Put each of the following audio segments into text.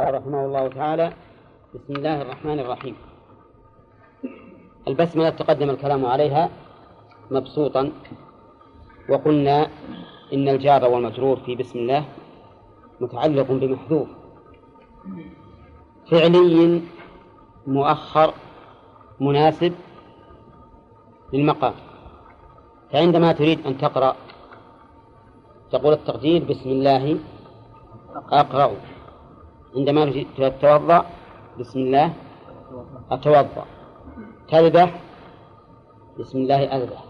قال رحمه الله تعالى بسم الله الرحمن الرحيم. البسملة تقدم الكلام عليها مبسوطا. وقلنا إن الجار والمجرور في بسم الله متعلق بمحذوف. فعلي مؤخر مناسب للمقام. فعندما تريد أن تقرأ تقول التقدير بسم الله أقرأ. عندما تتوضأ بسم الله أتوضأ. تذبح بسم الله أذبح.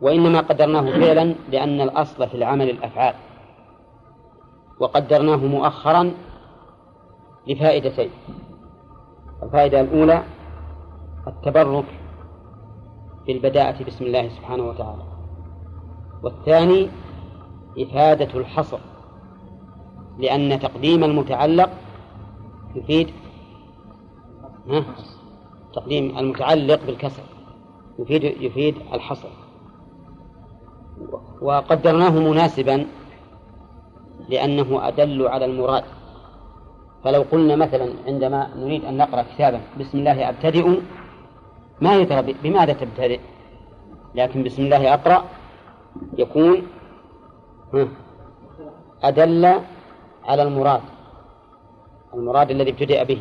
وإنما قدرناه فعلا لأن الأصل في العمل الأفعال. وقدرناه مؤخرا لفائدتين. الفائدة الأولى التبرك بالبداءة بسم الله سبحانه وتعالى. والثاني إفادة الحصر. لأن تقديم المتعلق يفيد تقديم المتعلق بالكسر يفيد يفيد الحصر. وقدرناه مناسبا لأنه أدل على المراد. فلو قلنا مثلا عندما نريد أن نقرأ كتابا بسم الله أبتدئ ما يدرى بماذا تبتدئ؟ لكن بسم الله أقرأ يكون أدل على المراد. المراد الذي ابتدأ به.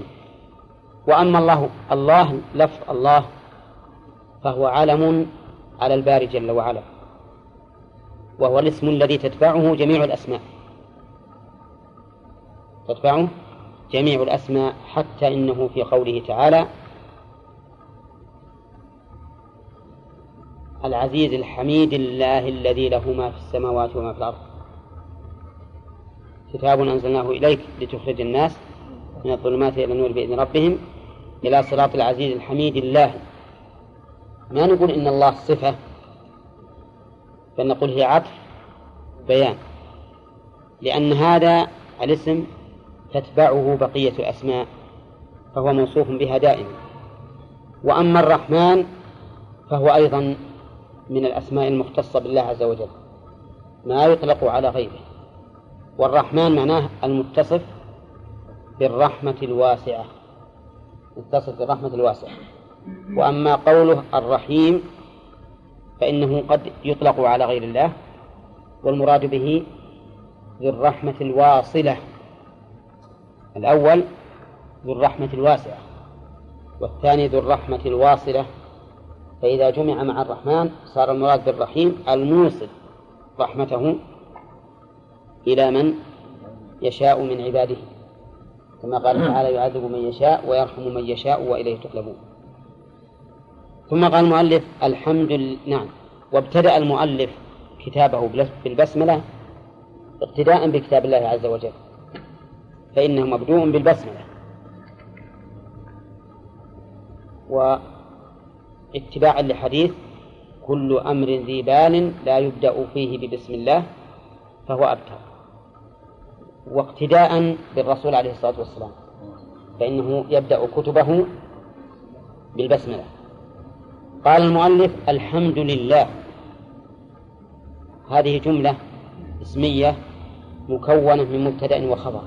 وأما الله الله لفظ الله فهو علم على الباري جل وعلا. وهو الاسم الذي تتبعه جميع الأسماء. تتبعه جميع الأسماء حتى إنه في قوله تعالى العزيز الحميد الله الذي له ما في السماوات وما في الأرض. كتاب أنزلناه إليك لتخرج الناس من الظلمات إلى النور بإذن ربهم إلى صراط العزيز الحميد الله. ما نقول إن الله صفة بل نقول هي عطف بيان. لأن هذا الاسم تتبعه بقية الأسماء فهو موصوف بها دائما. وأما الرحمن فهو أيضا من الأسماء المختصة بالله عز وجل ما يطلق على غيره. والرحمن معناه المتصف بالرحمة الواسعة. متصف بالرحمة الواسعة. وأما قوله الرحيم فإنه قد يطلق على غير الله والمراد به ذو الرحمة الواصلة. الأول ذو الرحمة الواسعة والثاني ذو الرحمة الواصلة. فإذا جمع مع الرحمن صار المراد بالرحيم الموصل رحمته إلى من يشاء من عباده كما قال تعالى يعذب من يشاء ويرحم من يشاء وإليه تقلبون. ثم قال المؤلف الحمد لله نعم. وابتدأ المؤلف كتابه بالبسملة اقتداء بكتاب الله عز وجل فإنه مبدوء بالبسملة. واتباعا لحديث كل أمر ذي بال لا يبدأ فيه ببسم الله فهو أبتر. واقتداء بالرسول عليه الصلاة والسلام. فإنه يبدأ كتبه بالبسملة. قال المؤلف الحمد لله. هذه جملة اسمية مكونة من مبتدأ وخبر.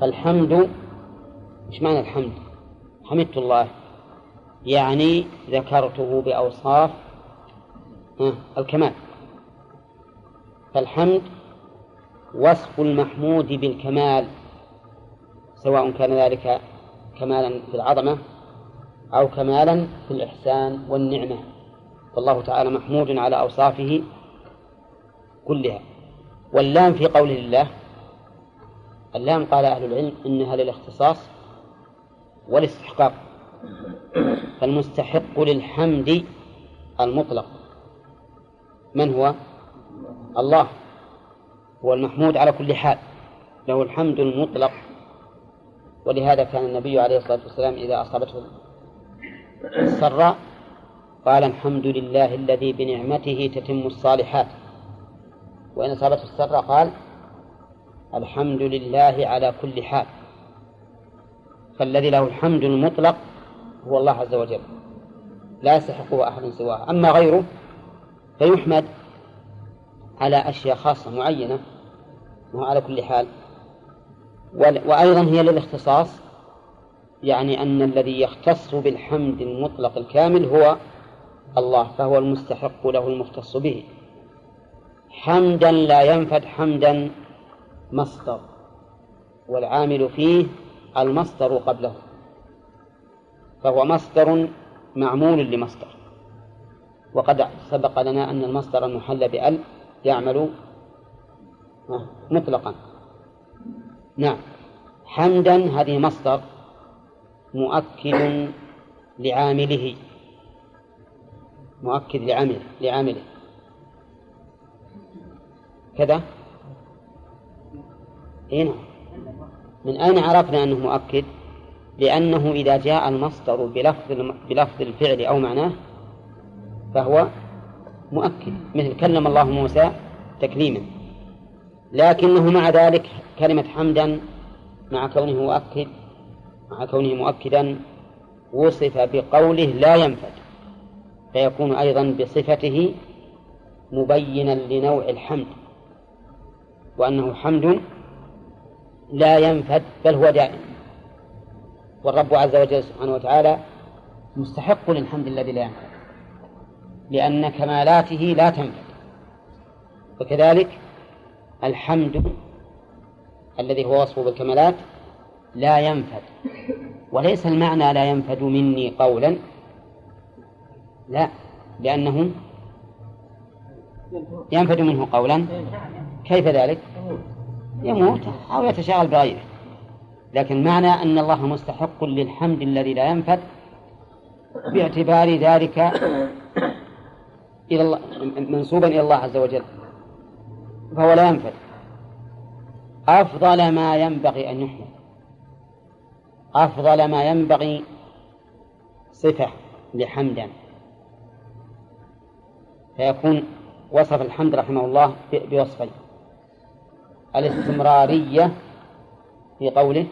فالحمد إيش معنى الحمد؟ حمدت الله يعني ذكرته بأوصاف الكمال. فالحمد وصف المحمود بالكمال سواء كان ذلك كمالا في العظمة أو كمالا في الإحسان والنعمة. فالله تعالى محمود على أوصافه كلها. واللام في قول الله اللام قال أهل العلم إنها للاختصاص والاستحقاق فالمستحق للحمد المطلق. من هو؟ الله. هو المحمود على كل حال له الحمد المطلق. ولهذا كان النبي عليه الصلاة والسلام إذا أصابته السراء قال الحمد لله الذي بنعمته تتم الصالحات. وإن أصابته السراء قال الحمد لله على كل حال. فالذي له الحمد المطلق هو الله عز وجل لا يستحقه أحد سواه. أما غيره فيحمد على أشياء خاصة معينة وهو على كل حال. وأيضا هي للاختصاص يعني أن الذي يختص بالحمد المطلق الكامل هو الله فهو المستحق له المختص به. حمدا لا ينفد حمدا مصدر والعامل فيه المصدر قبله فهو مصدر معمول لمصدر. وقد سبق لنا أن المصدر المحل بأل يعمل مطلقا. نعم. حمدا هذه مصدر مؤكد لعامله. مؤكد لعامله لعامله. كذا؟ هنا نعم. من أين عرفنا أنه مؤكد؟ لأنه إذا جاء المصدر بلفظ بلفظ الفعل أو معناه فهو مؤكد. مثل كلم الله موسى تكليما. لكنه مع ذلك كلمة حمدا مع كونه مؤكد مع كونه مؤكدا وصف بقوله لا ينفد فيكون أيضا بصفته مبينا لنوع الحمد وأنه حمد لا ينفد بل هو دائم. والرب عز وجل سبحانه وتعالى مستحق للحمد الذي لا ينفد لأن كمالاته لا تنفد وكذلك الحمد الذي هو وصفه بالكمالات لا ينفد وليس المعنى لا ينفد مني قولا لا لأنه ينفد منه قولا. كيف ذلك؟ يموت أو يتشاغل بغيره. لكن معنى أن الله مستحق للحمد الذي لا ينفد باعتبار ذلك إلى الله منسوبا إلى الله عز وجل. فهو لا ينفد أفضل ما ينبغي أن يحمد أفضل ما ينبغي صفة لحمدا فيكون وصف الحمد رحمه الله بوصفين. الاستمرارية في قوله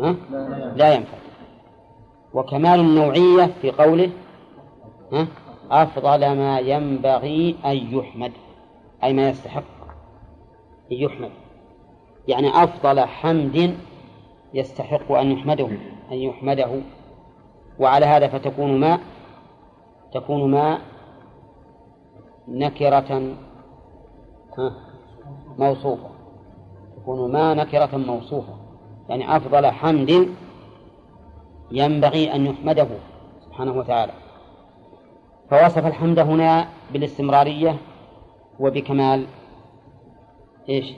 ها؟ لا ينفد وكمال النوعية في قوله ها؟ أفضل ما ينبغي أن يحمد. أي ما يستحق أن يحمد. يعني أفضل حمد يستحق أن يحمده أن يحمده. وعلى هذا فتكون ما تكون ما نكرة موصوفة. تكون ما نكرة موصوفة. يعني أفضل حمد ينبغي أن يحمده سبحانه وتعالى. فوصف الحمد هنا بالاستمرارية وبكمال إيش؟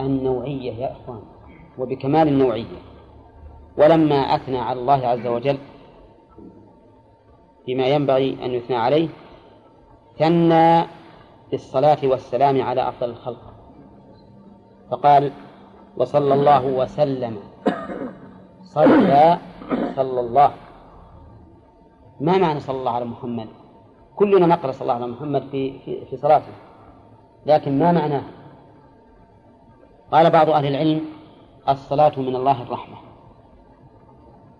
النوعية يا إخوان. وبكمال النوعية. ولما أثنى على الله عز وجل بما ينبغي أن يثنى عليه ثنى بالصلاة والسلام على أفضل الخلق. فقال وصلى الله وسلم. صلى صلى الله. ما معنى صلى الله على محمد؟ كلنا نقرأ صلى الله على محمد في, في, في صلاته لكن ما معناه؟ قال بعض أهل العلم الصلاة من الله الرحمة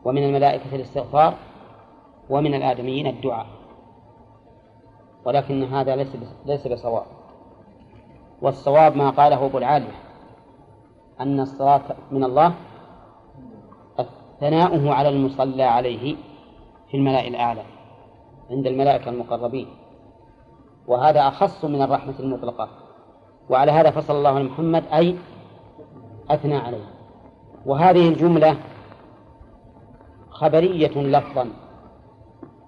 ومن الملائكة الاستغفار ومن الآدميين الدعاء ولكن هذا ليس ليس بصواب. والصواب ما قاله أبو العالية أن الصلاة من الله ثناؤه على المصلى عليه في الملأ الأعلى. عند الملائكة المقربين. وهذا أخص من الرحمة المطلقة. وعلى هذا فصل الله على محمد أي أثنى عليه. وهذه الجملة خبرية لفظا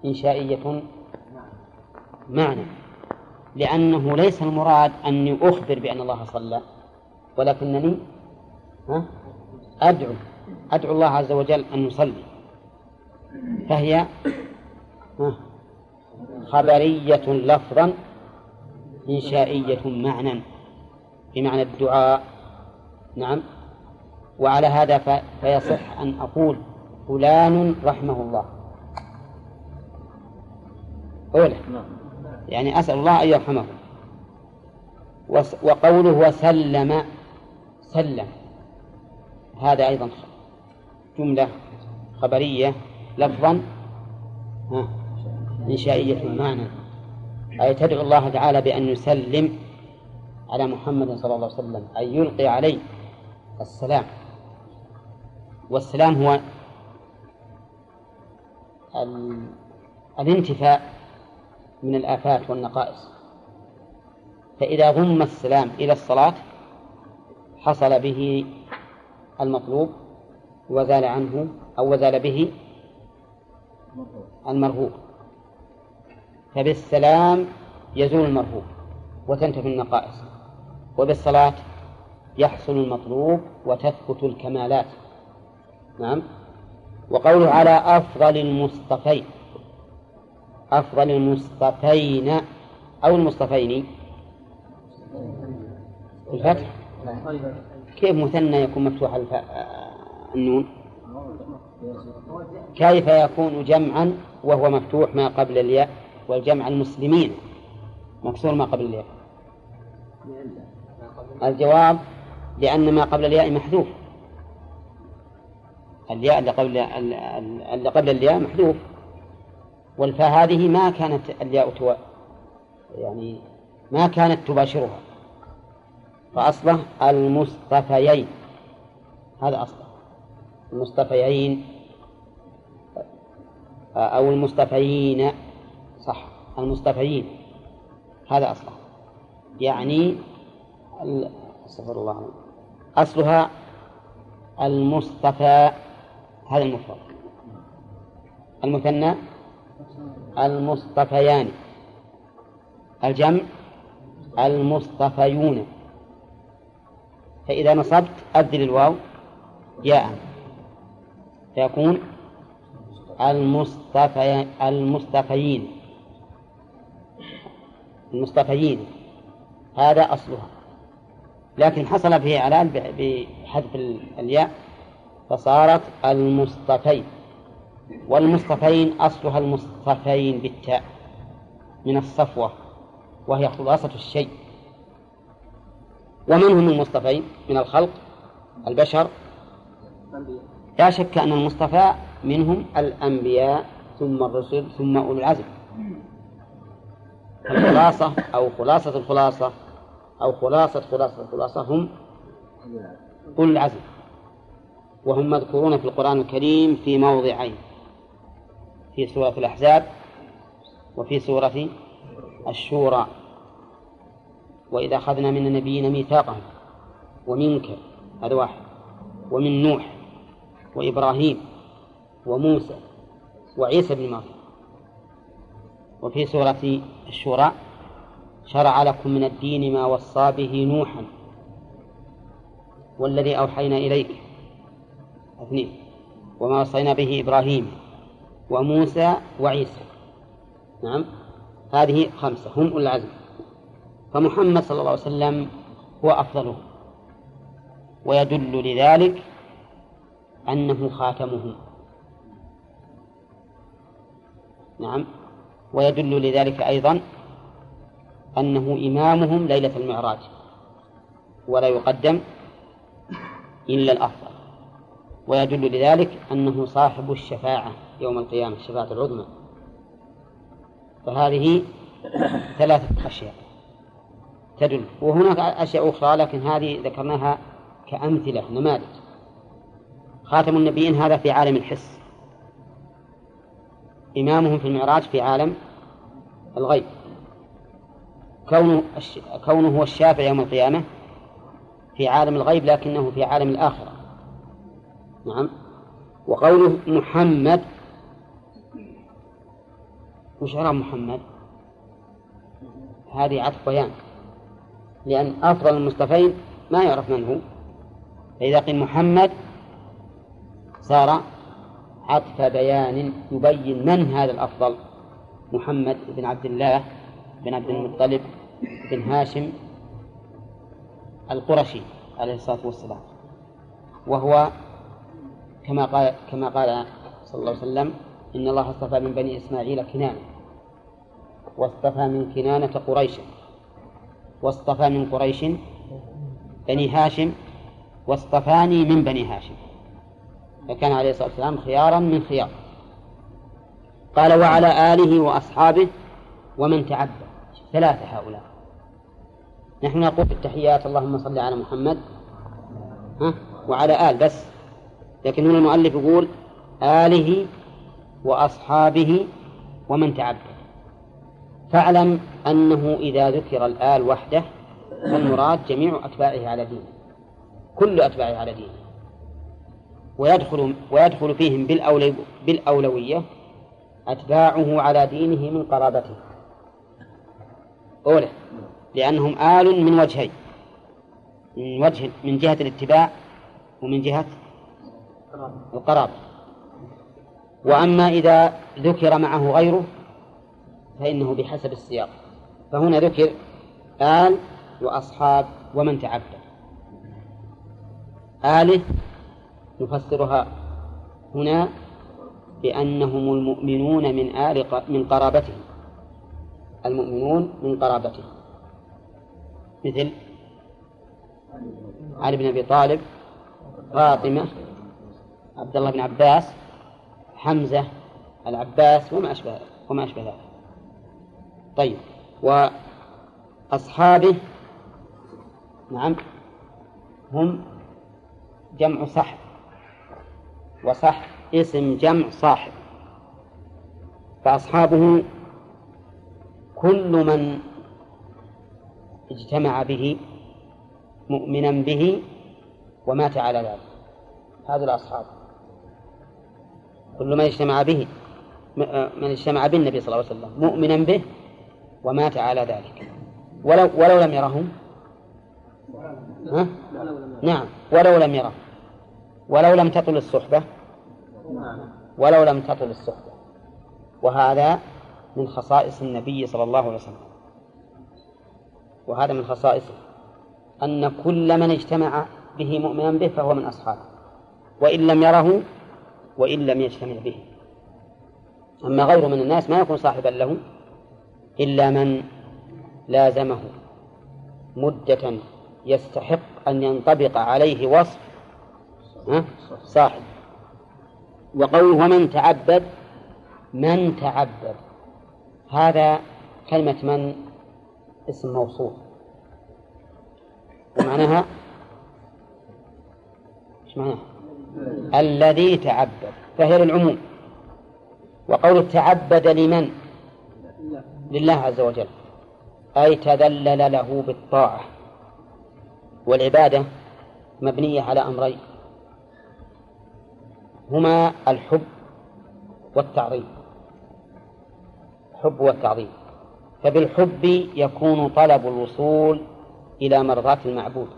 إنشائية معنى. لأنه ليس المراد أني أخبر بأن الله صلى ولكنني أدعو أدعو الله عز وجل أن نصلي. فهي خبرية لفظا إنشائية معنى بمعنى الدعاء. نعم. وعلى هذا فيصح أن أقول فلان رحمه الله. أولى يعني أسأل الله أن يرحمه. وقوله وسلم سلم. هذا أيضا جملة خبرية لفظا. إنشائية معنى أي تدعو الله تعالى بأن يسلم على محمد صلى الله عليه وسلم أن يلقي عليه السلام. والسلام هو الانتفاء من الآفات والنقائص. فإذا ضم السلام إلى الصلاة حصل به المطلوب وزال عنه أو وزال به المرغوب فبالسلام يزول المرغوب وتنتفي النقائص وبالصلاة يحصل المطلوب وتثبت الكمالات. نعم. وقوله على أفضل المصطفين أفضل المصطفين أو المصطفين. الفتح. كيف مثنى يكون مفتوح النون؟ كيف يكون جمعا وهو مفتوح ما قبل الياء؟ والجمع المسلمين. مكسور ما قبل الياء. الجواب لأن ما قبل الياء محذوف. الياء اللي قبل اللي قبل الياء محذوف. والفاء هذه ما كانت الياء تو... يعني ما كانت تباشرها. فأصله المصطفيين. هذا أصله المصطفيين أو المصطفيين. صح المصطفيين. هذا أصله. يعني استغفر الله أصلها المصطفى هذا المفرد. المثنى المصطفيان. الجمع المصطفيون. فإذا نصبت أبدل الواو ياء. فيكون المصطفي المصطفيين. المصطفيين هذا أصلها. لكن حصل فيه علال بحذف الياء فصارت المصطفين والمصطفين أصلها المصطفين بالتاء من الصفوة وهي خلاصة الشيء. ومن هم المصطفين من الخلق البشر. لا شك أن المصطفى منهم الأنبياء ثم الرسل ثم أولو العزم. الخلاصة أو خلاصة الخلاصة أو خلاصة خلاصة الخلاصة هم أولو العزم وهم مذكورون في القرآن الكريم في موضعين في سورة الأحزاب وفي سورة الشورى. وإذا أخذنا من النبيين ميثاقهم ومنك هذا واحد ومن نوح وإبراهيم وموسى وعيسى بن مريم. وفي سورة الشورى شرع لكم من الدين ما وصى به نوحا والذي أوحينا إليك. اثنين وما وصينا به إبراهيم وموسى وعيسى. نعم هذه خمسة هم أولي العزم. فمحمد صلى الله عليه وسلم هو أفضلهم ويدل لذلك أنه خاتمهم. نعم ويدل لذلك أيضا أنه إمامهم ليلة المعراج ولا يقدم إلا الأفضل. ويدل لذلك أنه صاحب الشفاعة يوم القيامة الشفاعة العظمى. فهذه ثلاثة أشياء تدل. وهناك أشياء أخرى لكن هذه ذكرناها كأمثلة نماذج. خاتم النبيين هذا في عالم الحس. إمامهم في المعراج في عالم الغيب. كونه كونه هو الشافع يوم القيامة في عالم الغيب لكنه في عالم الآخرة. نعم. وقوله محمد وش إعراب محمد؟ هذه عطف بيان. لأن أفضل المصطفين ما يعرف من هو. فإذا قيل محمد صار عطف بيان يبين من هذا الأفضل محمد بن عبد الله بن عبد المطلب بن هاشم القرشي عليه الصلاة والسلام. وهو كما قال كما قال صلى الله عليه وسلم إن الله اصطفى من بني إسماعيل كنانة واصطفى من كنانة قريشا واصطفى من قريش بني هاشم واصطفاني من بني هاشم. فكان عليه الصلاة والسلام خيارا من خيار. قال وعلى آله وأصحابه ومن تعبد ثلاثة هؤلاء. نحن نقول التحيات اللهم صل على محمد. ها؟ وعلى آل بس. لكن هنا المؤلف يقول آله وأصحابه ومن تعبد فاعلم أنه إذا ذكر الآل وحده فالمراد جميع أتباعه على دينه. كل أتباعه على دينه. ويدخل ويدخل فيهم بالأولو بالأولوية أتباعه على دينه من قرابته. أولى لأنهم آل من وجهين. من وجه من جهة الاتباع ومن جهة القرابة. وأما إذا ذكر معه غيره فإنه بحسب السياق. فهنا ذكر آل وأصحاب ومن تعبد. آله نفسرها هنا بأنهم المؤمنون من آل من قرابته. المؤمنون من قرابته. مثل علي بن أبي طالب فاطمة عبد الله بن عباس حمزة العباس وما أشبه وما أشبه ذلك. طيب وأصحابه نعم هم جمع صح وصح اسم جمع صاحب. فأصحابه كل من اجتمع به مؤمنا به ومات على ذلك. هذا الأصحاب. كل من اجتمع به من اجتمع بالنبي صلى الله عليه وسلم مؤمنا به ومات على ذلك. ولو ولو لم يرهم. ها؟ نعم. ولو لم يره ولو لم تطل الصحبة ولو لم تطل الصحبة. وهذا من خصائص النبي صلى الله عليه وسلم. وهذا من خصائصه. أن كل من اجتمع به مؤمنا به فهو من أصحابه. وإن لم يره وإن لم يجتمع به. أما غيره من الناس ما يكون صاحبا له إلا من لازمه مدة يستحق أن ينطبق عليه وصف صاحب. وقوله ومن تعبد من تعبد. هذا كلمة من؟ اسم موصول. ومعناها إيش معناها؟ الذي تعبد. فهي للعموم. وقول تعبد لمن؟ لله عز وجل. أي تذلل له بالطاعة. والعبادة مبنية على أمرين. هما الحب والتعظيم. الحب والتعظيم. فبالحب يكون طلب الوصول إلى مرضاة المعبود.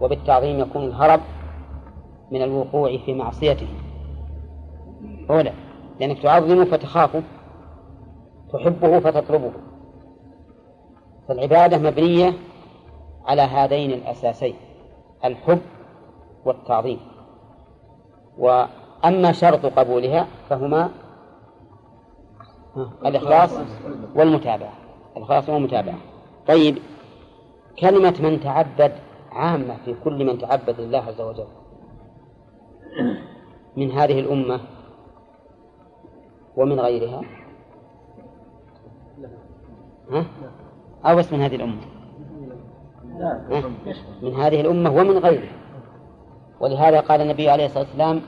وبالتعظيم يكون الهرب من الوقوع في معصيته. أولى لأنك تعظمه فتخافه تحبه فتطلبه. فالعبادة مبنية على هذين الأساسين الحب والتعظيم. وأما شرط قبولها فهما الإخلاص والمتابعة. الإخلاص والمتابعة. طيب كلمة من تعبد عامة في كل من تعبد لله عز وجل. من هذه الأمة ومن غيرها؟ ها؟ أو بس من هذه الأمة؟ من هذه الأمة ومن غيرها. ولهذا قال النبي عليه الصلاة والسلام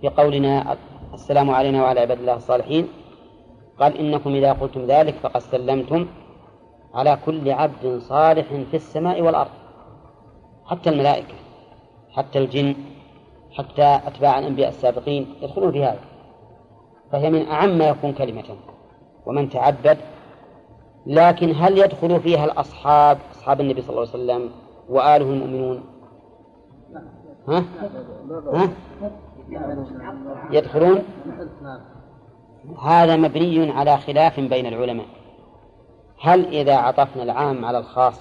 في قولنا السلام علينا وعلى عباد الله الصالحين قال إنكم إذا قلتم ذلك فقد سلمتم على كل عبد صالح في السماء والأرض حتى الملائكة حتى الجن حتى أتباع الأنبياء السابقين يدخلون في هذا فهي من أعم ما يكون كلمة ومن تعبد لكن هل يدخل فيها الأصحاب أصحاب النبي صلى الله عليه وسلم وآله المؤمنون؟ ها؟ ها؟ يدخلون؟ هذا مبني على خلاف بين العلماء. هل إذا عطفنا العام على الخاص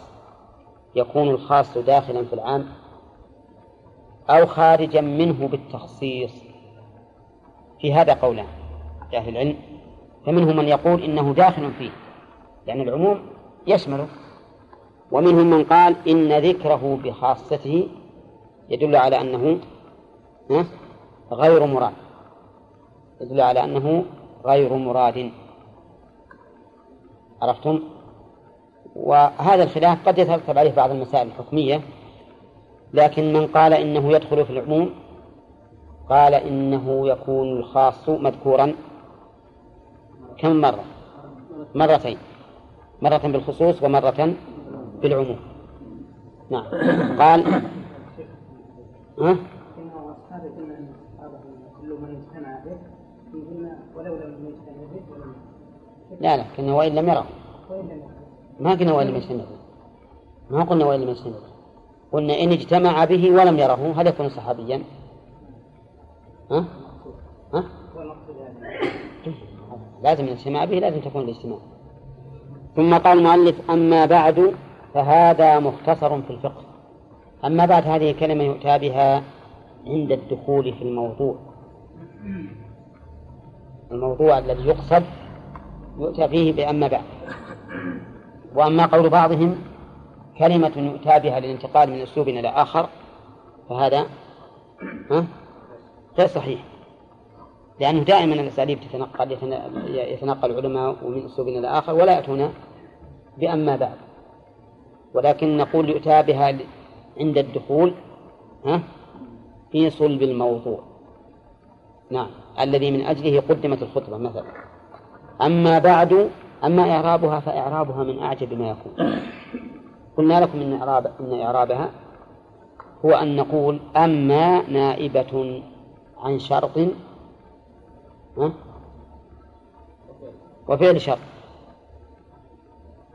يكون الخاص داخلا في العام؟ أو خارجا منه بالتخصيص؟ في هذا قولان أهل العلم. فمنهم من يقول إنه داخل فيه يعني العموم يشمله ومنهم من قال إن ذكره بخاصته يدل على أنه غير مراد. يدل على أنه غير مراد. عرفتم؟ وهذا الخلاف قد يترتب عليه بعض المسائل الحكمية لكن من قال إنه يدخل في العموم قال إنه يكون الخاص مذكورا كم مرة؟ مرتين. مرة بالخصوص ومرة بالعموم. نعم. قال ها؟ لا لا كنا وإن لم يره ما قلنا وإن لم يجتمع به ما قلنا وإن لم يجتمع به قلنا إن اجتمع به ولم يره هل يكون صحابيا؟ ها؟ ها؟ لازم الاجتماع به لازم تكون الاجتماع ثم قال المؤلف أما بعد فهذا مختصر في الفقه أما بعد هذه كلمة يؤتى بها عند الدخول في الموضوع. الموضوع الذي يقصد يؤتى فيه بأما بعد. وأما قول بعضهم كلمة يؤتى بها للانتقال من أسلوب إلى آخر فهذا غير صحيح. لأنه دائما الأساليب تتنقل يتنقل العلماء من أسلوب إلى آخر ولا يأتون بأما بعد. ولكن نقول يؤتى بها عند الدخول ها؟ في صلب الموضوع. نعم الذي من أجله قدمت الخطبة مثلا. أما بعد أما إعرابها فإعرابها من أعجب ما يكون. قلنا لكم إن إعراب إن إعرابها هو أن نقول أما نائبة عن شرط وفعل شرط.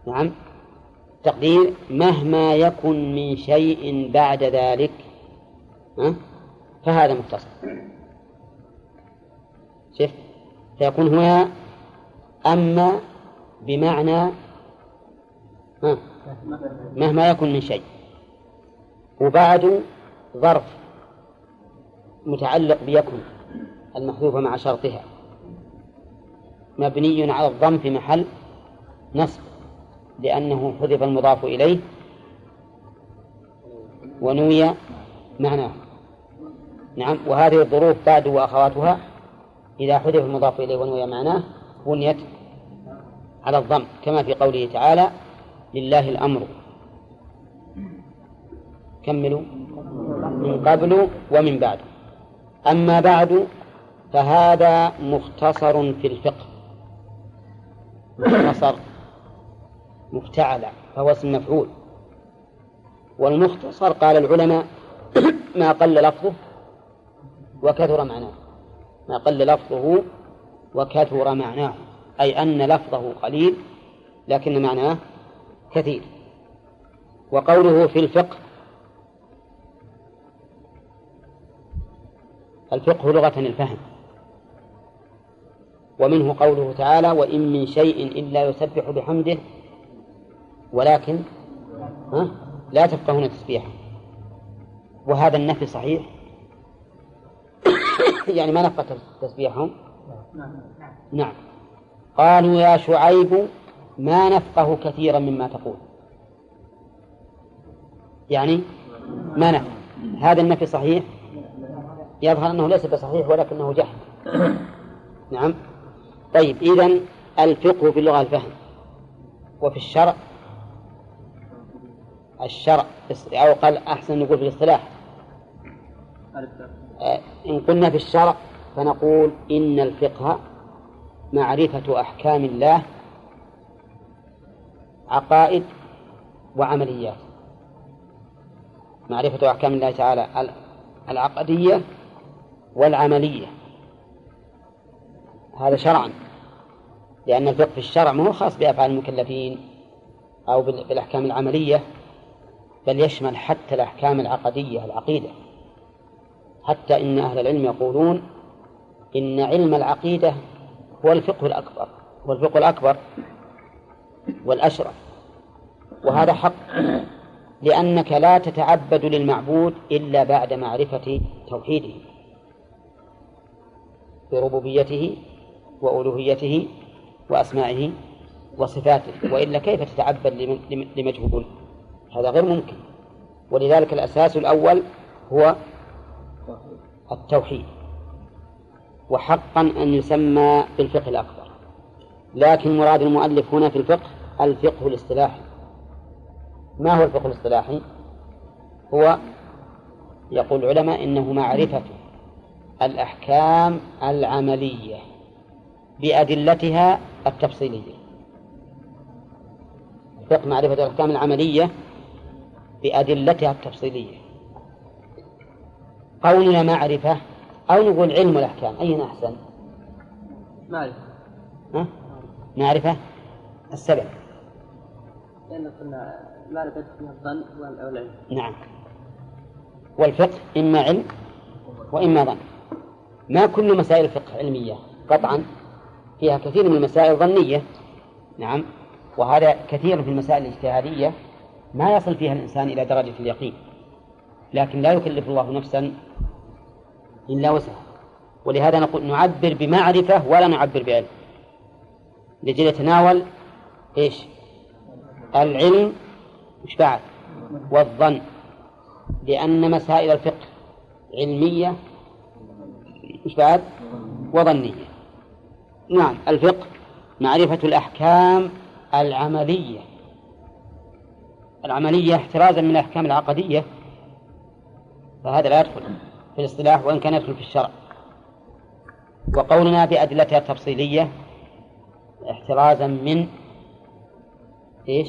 نعم. تقدير مهما يكن من شيء بعد ذلك فهذا مختصر شف فيكون هنا أما بمعنى مهما يكن من شيء. وبعد ظرف متعلق بيكن المحذوفة مع شرطها. مبني على الضم في محل نصب. لأنه حذف المضاف إليه ونوي معناه. نعم وهذه الظروف بعد وأخواتها إذا حذف المضاف إليه ونوي معناه بنيت على الضم كما في قوله تعالى لله الأمر. كملوا من قبل ومن بعد. أما بعد فهذا مختصر في الفقه. مختصر. مفتعل فهو اسم مفعول. والمختصر قال العلماء ما قل لفظه وكثر معناه. ما قل لفظه وكثر معناه أي أن لفظه قليل لكن معناه كثير. وقوله في الفقه الفقه لغة الفهم. ومنه قوله تعالى وإن من شيء إلا يسبح بحمده ولكن ها لا تفقهون تسبيحه. وهذا النفي صحيح؟ يعني ما نفقه تسبيحهم؟ نعم. قالوا يا شعيب ما نفقه كثيرا مما تقول. يعني ما نفقه. هذا النفي صحيح؟ يظهر أنه ليس بصحيح ولكنه جهل. نعم. طيب إذا الفقه في اللغة الفهم. وفي الشرع الشرع أو قال أحسن نقول في الاصطلاح. آه، إن قلنا في الشرع فنقول إن الفقه معرفة أحكام الله عقائد وعمليات. معرفة أحكام الله تعالى العقدية والعملية. هذا شرعا. لأن الفقه في الشرع ما هو خاص بأفعال المكلفين أو بالأحكام العملية. بل يشمل حتى الأحكام العقدية العقيدة حتى إن أهل العلم يقولون إن علم العقيدة هو الفقه الأكبر هو الفقه الأكبر والأشرف. وهذا حق لأنك لا تتعبد للمعبود إلا بعد معرفة توحيده بربوبيته وألوهيته وأسمائه وصفاته وإلا كيف تتعبد لمجهول؟ هذا غير ممكن. ولذلك الأساس الأول هو التوحيد. وحقا أن يسمى بالفقه الأكبر. لكن مراد المؤلف هنا في الفقه الفقه الاصطلاحي. ما هو الفقه الاصطلاحي؟ هو يقول العلماء إنه معرفة الأحكام العملية بأدلتها التفصيلية. فقه معرفة الأحكام العملية بأدلتها التفصيلية. قولنا معرفة أو نقول علم الأحكام. أين أحسن؟ معرفة. ها؟ معرفة؟ السبب. لأن قلنا معرفة فيها الظن والعلم. نعم. والفقه إما علم وإما ظن. ما كل مسائل الفقه علمية. قطعا فيها كثير من المسائل ظنية نعم. وهذا كثير في المسائل الاجتهادية. ما يصل فيها الإنسان إلى درجة اليقين لكن لا يكلف الله نفسا إلا وسعها. ولهذا نقول نعبر بمعرفة ولا نعبر بعلم. لجل يتناول إيش؟ العلم مش بعد؟ والظن. لأن مسائل الفقه علمية مش بعد؟ وظنية. نعم الفقه معرفة الأحكام العملية. العملية احترازا من الأحكام العقدية فهذا لا يدخل في الاصطلاح وإن كان يدخل في الشرع وقولنا بأدلتها التفصيلية احترازا من إيش؟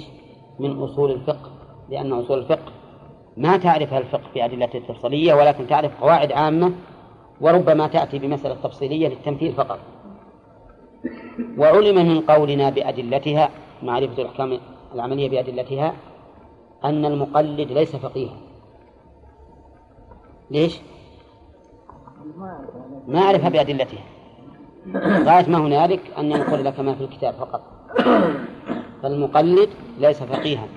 من أصول الفقه لأن أصول الفقه ما تعرفها الفقه بأدلته التفصيلية ولكن تعرف قواعد عامة وربما تأتي بمسألة تفصيلية للتمثيل فقط وعلم من قولنا بأدلتها معرفة الأحكام العملية بأدلتها أن المقلد ليس فقيها. ليش؟ ما أعرفها بأدلتها. غاية ما هنالك أن ينقل لك ما في الكتاب فقط. فالمقلد ليس فقيها.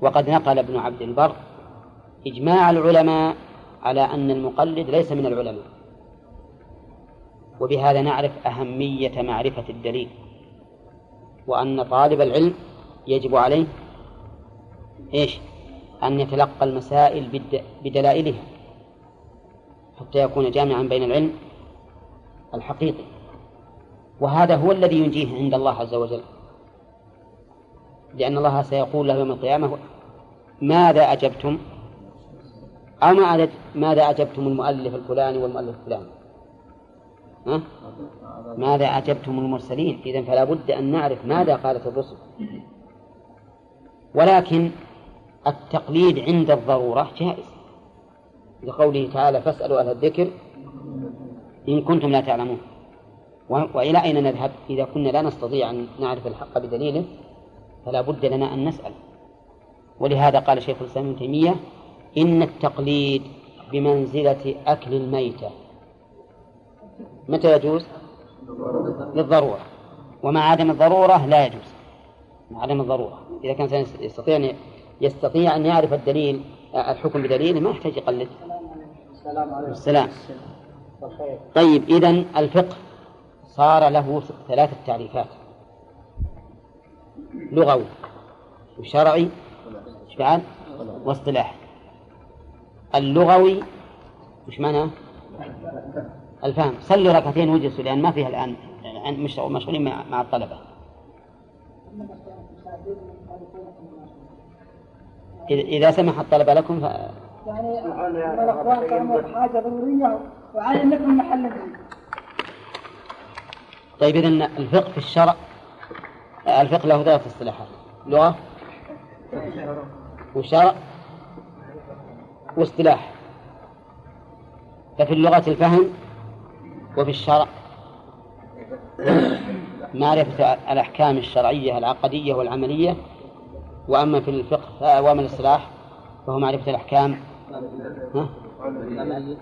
وقد نقل ابن عبد البر إجماع العلماء على أن المقلد ليس من العلماء. وبهذا نعرف أهمية معرفة الدليل. وأن طالب العلم يجب عليه إيش؟ أن يتلقى المسائل بدلائلها حتى يكون جامعا بين العلم الحقيقي. وهذا هو الذي ينجيه عند الله عز وجل. لأن الله سيقول له يوم القيامة ماذا أجبتم؟ أو ما ماذا أجبتم المؤلف الفلاني والمؤلف الفلاني؟ ها؟ ماذا أجبتم المرسلين؟ إذا فلا بد أن نعرف ماذا قالت الرسل. ولكن التقليد عند الضرورة جائز. لقوله تعالى فاسألوا أهل الذكر إن كنتم لا تعلمون. وإلى أين نذهب؟ إذا كنا لا نستطيع أن نعرف الحق بدليله فلا بد لنا أن نسأل. ولهذا قال شيخ الإسلام ابن تيمية إن التقليد بمنزلة أكل الميتة. متى يجوز؟ للضرورة. ومع عدم الضرورة لا يجوز. مع عدم الضرورة. إذا كان يستطيع يستطيع أن يعرف الدليل الحكم بدليله ما يحتاج يقلد. السلام عليكم. السلام. طيب إذا الفقه صار له ثلاثة تعريفات. لغوي وشرعي إيش بعد؟ واصطلاحي اللغوي وش معناه؟ الفهم. صلوا ركعتين وجلسوا لأن ما فيها الآن مش مشغولين مع الطلبة. إذا سمح الطلبة لكم ف... يعني الأخوان كانوا حاجة ضرورية وعلى أنكم محل طيب إذا الفقه في الشرع الفقه له ثلاث اصطلاحات. لغة وشرع واصطلاح. ففي اللغة الفهم وفي الشرع. معرفة الأحكام الشرعية العقدية والعملية وأما في الفقه وأما الاصطلاح فهو معرفة الأحكام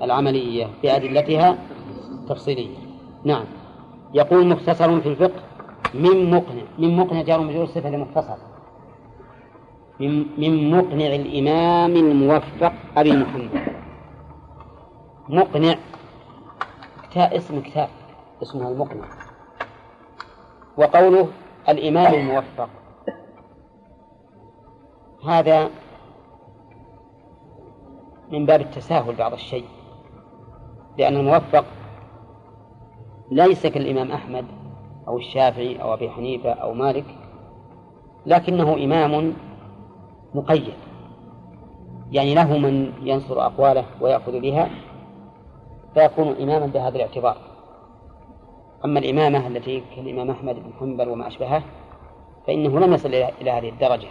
العملية بأدلتها تفصيلية. نعم. يقول مختصر في الفقه من مقنع من مقنع جار مجرور صفة لمختصر. من من مقنع الإمام الموفق أبي محمد. مقنع كتاب اسم كتاب اسمه المقنع. وقوله الإمام الموفق. هذا من باب التساهل بعض الشيء لأن الموفق ليس كالإمام أحمد أو الشافعي أو أبي حنيفة أو مالك لكنه إمام مقيد يعني له من ينصر أقواله ويأخذ بها فيكون إماما بهذا الاعتبار. أما الإمامة التي كالإمام أحمد بن حنبل وما أشبهه فإنه لم يصل إلى هذه الدرجة.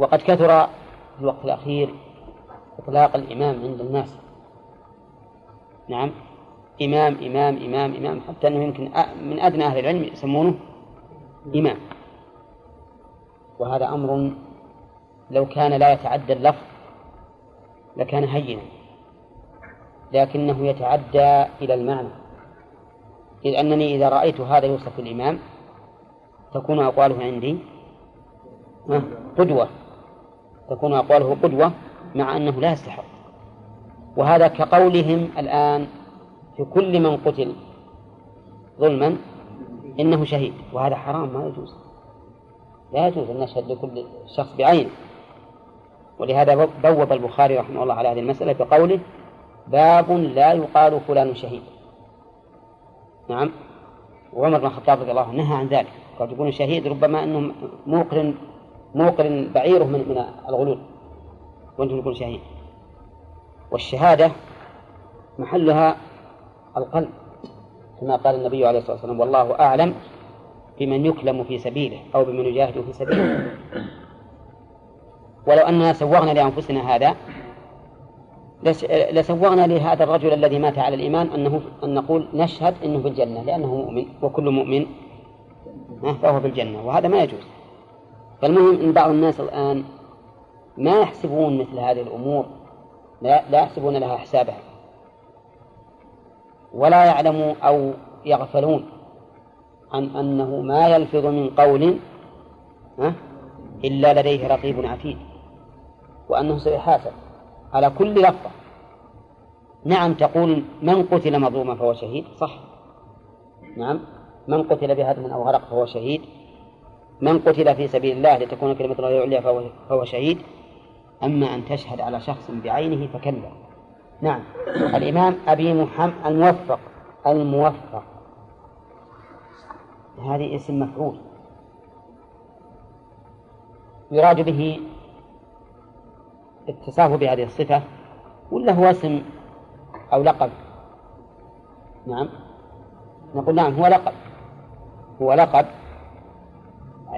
وقد كثر في الوقت الأخير إطلاق الإمام عند الناس. نعم. إمام إمام إمام إمام. حتى أنه يمكن من أدنى أهل العلم يسمونه إمام. وهذا أمر لو كان لا يتعدى اللفظ لكان هينا. لكنه يتعدى إلى المعنى. إذ أنني إذا رأيت هذا يوصف الإمام تكون أقواله عندي قدوة. تكون أقواله قدوة مع أنه لا يستحق. وهذا كقولهم الآن في كل من قتل ظلما إنه شهيد. وهذا حرام ما يجوز. لا يجوز أن نشهد لكل شخص بعينه ولهذا بوب البخاري رحمه الله على هذه المسألة بقوله باب لا يقال فلان شهيد. نعم. وعمر بن الخطاب رضي الله عنه نهى عن ذلك. قد يكون شهيد ربما أنه موقر موقر بعيره من من الغلول وأنتم يكون شهيد. والشهادة محلها القلب كما قال النبي عليه الصلاة والسلام والله أعلم بمن يكلم في سبيله أو بمن يجاهد في سبيله. ولو أننا سوغنا لأنفسنا هذا لسوغنا لهذا الرجل الذي مات على الإيمان أنه أن نقول نشهد أنه في الجنة لأنه مؤمن وكل مؤمن فهو في الجنة وهذا ما يجوز. فالمهم أن بعض الناس الآن ما يحسبون مثل هذه الأمور لا, لا يحسبون لها حسابها. ولا يعلموا أو يغفلون عن أنه ما يلفظ من قول إلا لديه رقيب عتيد. وأنه سيحاسب. على كل لفظة. نعم تقول من قتل مظلوما فهو شهيد صح. نعم من قتل بهدم أو غرق فهو شهيد. من قتل في سبيل الله لتكون كلمة الله العليا فهو, فهو شهيد أما أن تشهد على شخص بعينه فكلا. نعم. الإمام أبي محمد الموفق. الموفق. هذه اسم مفعول. يراد به اتصافه بهذه الصفة ولا هو اسم أو لقب؟ نعم. نقول نعم هو لقب. هو لقب.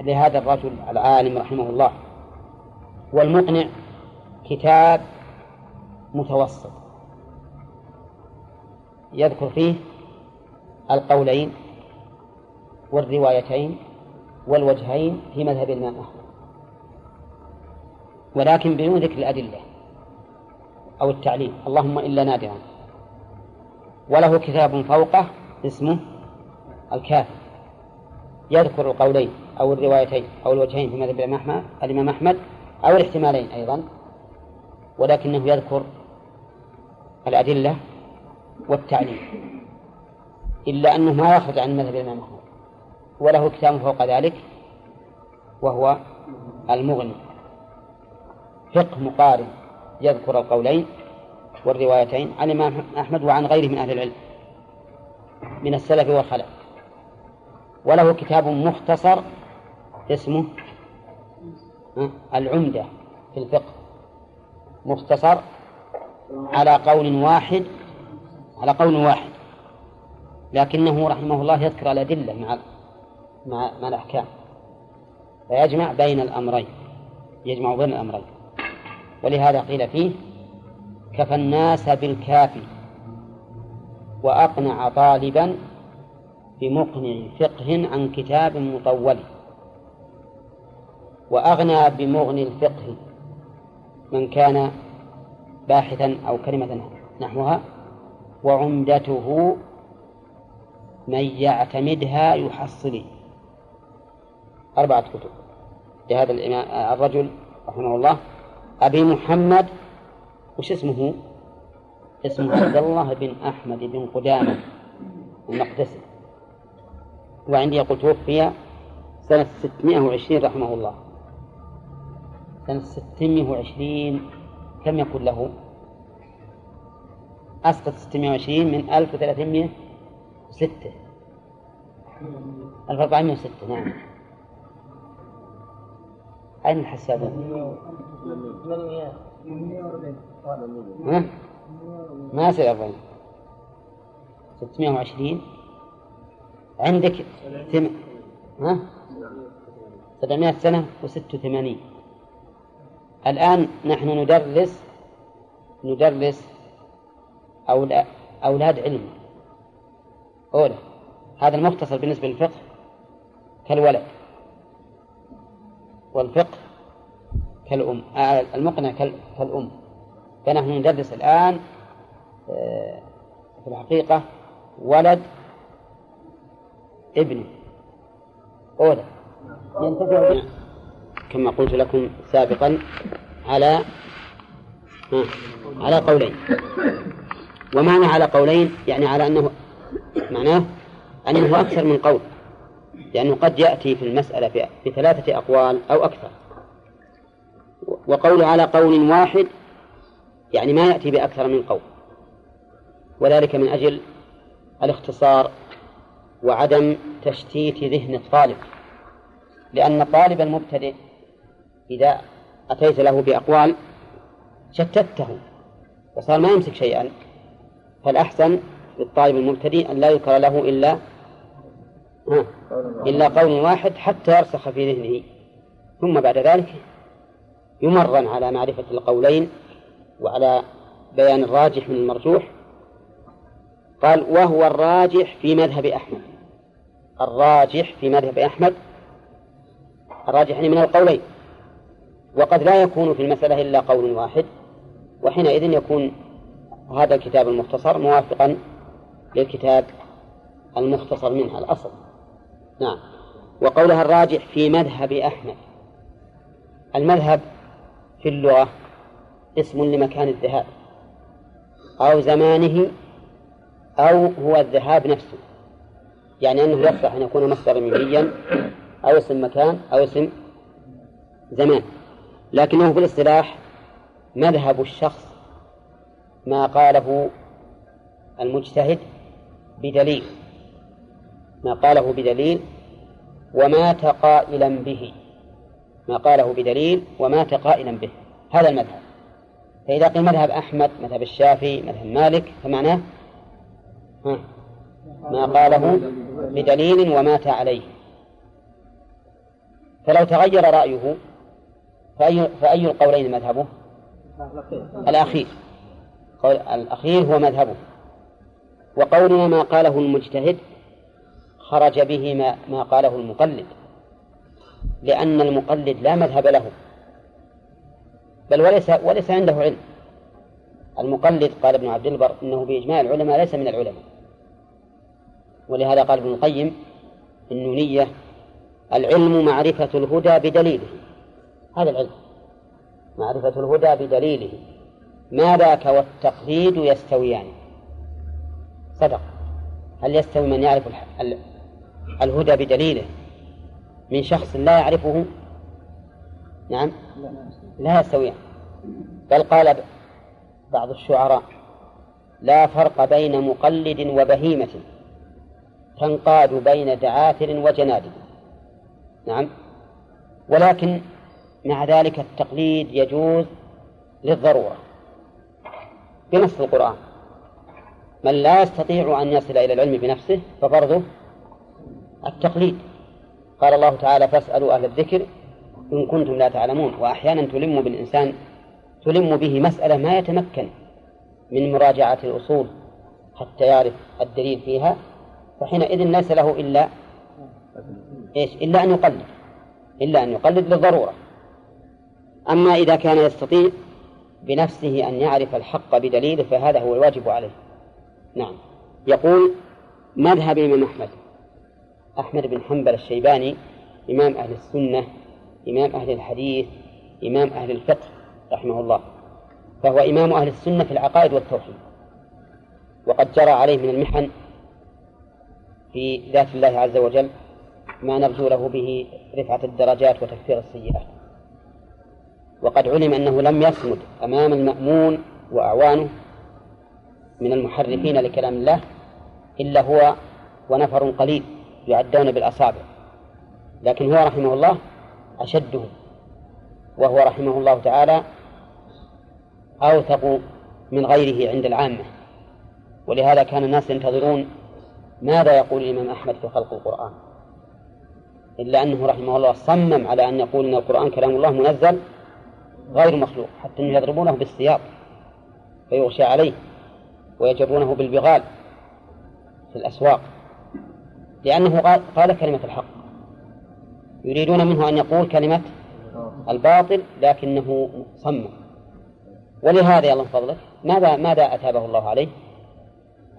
لهذا الرجل العالم رحمه الله والمقنع كتاب متوسط. يذكر فيه القولين والروايتين والوجهين في مذهب الإمام أحمد. ولكن بدون ذكر الأدلة أو التعليم اللهم إلا نادرا. وله كتاب فوقه اسمه الكافي. يذكر القولين أو الروايتين أو الوجهين في مذهب الإمام أحمد أو الاحتمالين أيضا ولكنه يذكر الأدلة والتعليم إلا أنه ما يخرج عن مذهب الإمام أحمد وله كتاب فوق ذلك وهو المغني. فقه مقارن يذكر القولين والروايتين عن الإمام أحمد وعن غيره من أهل العلم من السلف والخلف. وله كتاب مختصر اسمه العمدة في الفقه. مختصر على قول واحد على قول واحد. لكنه رحمه الله يذكر الأدلة مع مع مع الأحكام. فيجمع بين الأمرين. يجمع بين الأمرين. ولهذا قيل فيه كفى الناس بالكافي وأقنع طالبا بمقنع فقه عن كتاب مطول. وأغنى بمغني الفقه من كان باحثا أو كلمة نحوها وعمدته من يعتمدها يحصل أربعة كتب. لهذا الإمام الرجل رحمه الله أبي محمد وش اسمه؟ اسمه عبد الله بن أحمد بن قدامة المقدسي. وعندي يقول توفي سنة 620 رحمه الله سنة 620 كم يكون له؟ أسقط 620 من 1306 1406 نعم أين الحسابون؟ ها؟ ما يصير أربعين ستمائة وعشرين عندك ثم... ها؟ سبعمائة سنة وست وثمانين. الآن نحن ندرس ندرس أولاد, أولاد علم. أولى هذا المختصر بالنسبة للفقه كالولد والفقه كالأم. آه، المقنع كالأم. فنحن ندرس الآن آه، في الحقيقة ولد ابن. أولى ينتفع كما قلت لكم سابقا على على قولين. ومعنى على قولين يعني على أنه معناه أنه أكثر من قول لأنه قد يأتي في المسألة بثلاثة أقوال أو أكثر. وقول على قول واحد يعني ما يأتي بأكثر من قول. وذلك من أجل الاختصار وعدم تشتيت ذهن الطالب لأن الطالب المبتدئ إذا أتيت له بأقوال شتته وصار ما يمسك شيئا فالأحسن للطالب المبتدئ أن لا يذكر له إلا إلا قول واحد حتى يرسخ في ذهنه. ثم بعد ذلك يمرن على معرفة القولين وعلى بيان الراجح من المرجوح. قال وهو الراجح في مذهب أحمد. الراجح في مذهب أحمد الراجح يعني من القولين وقد لا يكون في المسألة إلا قول واحد وحينئذ يكون هذا الكتاب المختصر موافقا للكتاب المختصر منها الأصل. نعم. وقولها الراجح في مذهب أحمد. المذهب في اللغة اسم لمكان الذهاب أو زمانه أو هو الذهاب نفسه. يعني أنه يصلح أن يكون مصدرا مبيا أو اسم مكان أو اسم زمان. لكنه في الاصطلاح مذهب الشخص ما قاله المجتهد بدليل. ما قاله بدليل ومات قائلا به. ما قاله بدليل ومات قائلا به. هذا المذهب. فإذا قيل مذهب أحمد مذهب الشافعي مذهب مالك فمعناه ما قاله بدليل ومات عليه. فلو تغير رأيه فأي, فأي القولين مذهبه؟ الأخير. قول الأخير هو مذهبه. وقولنا ما قاله المجتهد خرج به ما, ما قاله المقلد لأن المقلد لا مذهب له بل وليس وليس عنده علم. المقلد قال ابن عبد البر إنه بإجماع العلماء ليس من العلماء. ولهذا قال ابن القيم النونية العلم معرفة الهدى بدليله. هذا العلم معرفة الهدى بدليله. ما ذاك والتقليد يستويان. صدق. هل يستوي من يعرف الهدى بدليله؟ من شخص لا يعرفه؟ نعم. لا يستويان. بل قال بعض الشعراء لا فرق بين مقلد وبهيمة. تنقاد بين دعاثر وجنادب نعم. ولكن مع ذلك التقليد يجوز للضرورة. بنص القرآن. من لا يستطيع أن يصل إلى العلم بنفسه ففرضه التقليد. قال الله تعالى فاسألوا أهل الذكر إن كنتم لا تعلمون. وأحيانا تلم بالإنسان تلم به مسألة ما يتمكن من مراجعة الأصول حتى يعرف الدليل فيها. فحينئذ ليس له إلا إيش؟ إلا أن يقلد. إلا أن يقلد للضرورة. أما إذا كان يستطيع بنفسه أن يعرف الحق بدليله فهذا هو الواجب عليه. نعم. يقول مذهب الإمام أحمد. أحمد بن حنبل الشيباني إمام أهل السنة إمام أهل الحديث إمام أهل الفقه رحمه الله. فهو إمام أهل السنة في العقائد والتوحيد. وقد جرى عليه من المحن في ذات الله عز وجل ما نرجو له به رفعة الدرجات وتكفير السيئات. وقد علم أنه لم يصمد أمام المأمون وأعوانه من المحرفين لكلام الله إلا هو ونفر قليل يعدون بالأصابع. لكن هو رحمه الله أشدهم وهو رحمه الله تعالى أوثق من غيره عند العامة. ولهذا كان الناس ينتظرون ماذا يقول الإمام أحمد في خلق القرآن؟ إلا أنه رحمه الله صمم على أن يقول أن القرآن كلام الله منزل غير مخلوق حتى أنه يضربونه بالسياط فيغشى عليه ويجرونه بالبغال في الأسواق لأنه قال كلمة الحق. يريدون منه أن يقول كلمة الباطل لكنه صمم. ولهذا يا الله فضلك ماذا ماذا أثابه الله عليه؟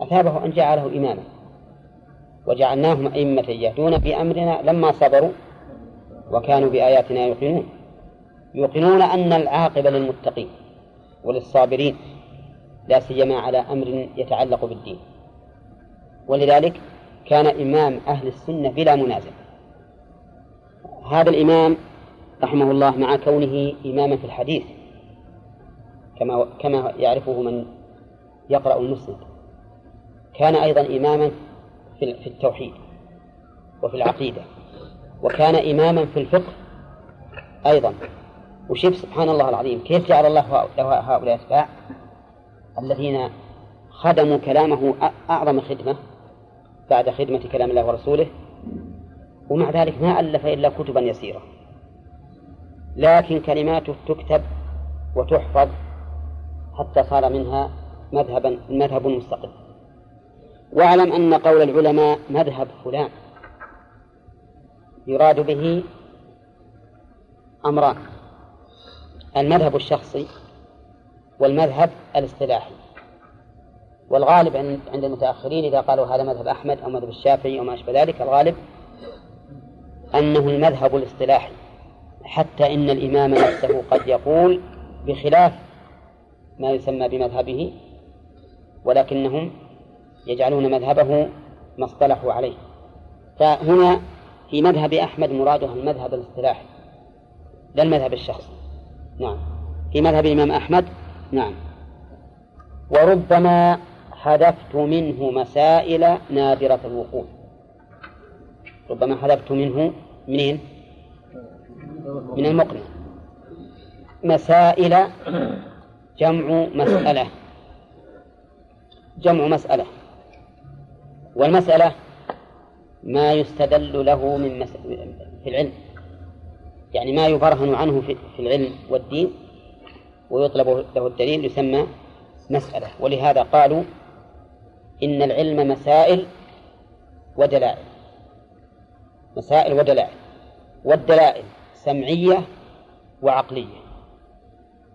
أثابه أن جعله إماما. وجعلناهم أئمة يهدون بأمرنا لما صبروا وكانوا بآياتنا يوقنون. يوقنون أن العاقبة للمتقين وللصابرين لا سيما على أمر يتعلق بالدين. ولذلك كان إمام أهل السنة بلا منازع. هذا الإمام رحمه الله مع كونه إماما في الحديث كما كما يعرفه من يقرأ المسند. كان أيضا إماما في التوحيد وفي العقيدة. وكان إماما في الفقه أيضا. وشوف سبحان الله العظيم كيف جعل الله له هؤلاء أتباع؟ الذين خدموا كلامه أعظم خدمة بعد خدمة كلام الله ورسوله. ومع ذلك ما ألف إلا كتبا يسيرة. لكن كلماته تكتب وتحفظ حتى صار منها مذهبا مذهب مستقل. واعلم أن قول العلماء مذهب فلان. يراد به أمران. المذهب الشخصي والمذهب الاصطلاحي. والغالب عند المتأخرين إذا قالوا هذا مذهب أحمد أو مذهب الشافعي أو ما أشبه ذلك الغالب أنه المذهب الاصطلاحي. حتى إن الإمام نفسه قد يقول بخلاف ما يسمى بمذهبه ولكنهم يجعلون مذهبه ما اصطلحوا عليه. فهنا في مذهب أحمد مراده المذهب الاصطلاحي لا المذهب الشخصي. نعم. في مذهب الإمام أحمد نعم. وربما حذفت منه مسائل نادرة الوقوع. ربما حذفت منه منين؟ من المقنع. مسائل جمع مسألة. جمع مسألة. والمسألة ما يستدل له من مس... في العلم. يعني ما يبرهن عنه في العلم والدين ويطلب له الدليل يسمى مسألة. ولهذا قالوا إن العلم مسائل ودلائل. مسائل ودلائل. والدلائل سمعية وعقلية.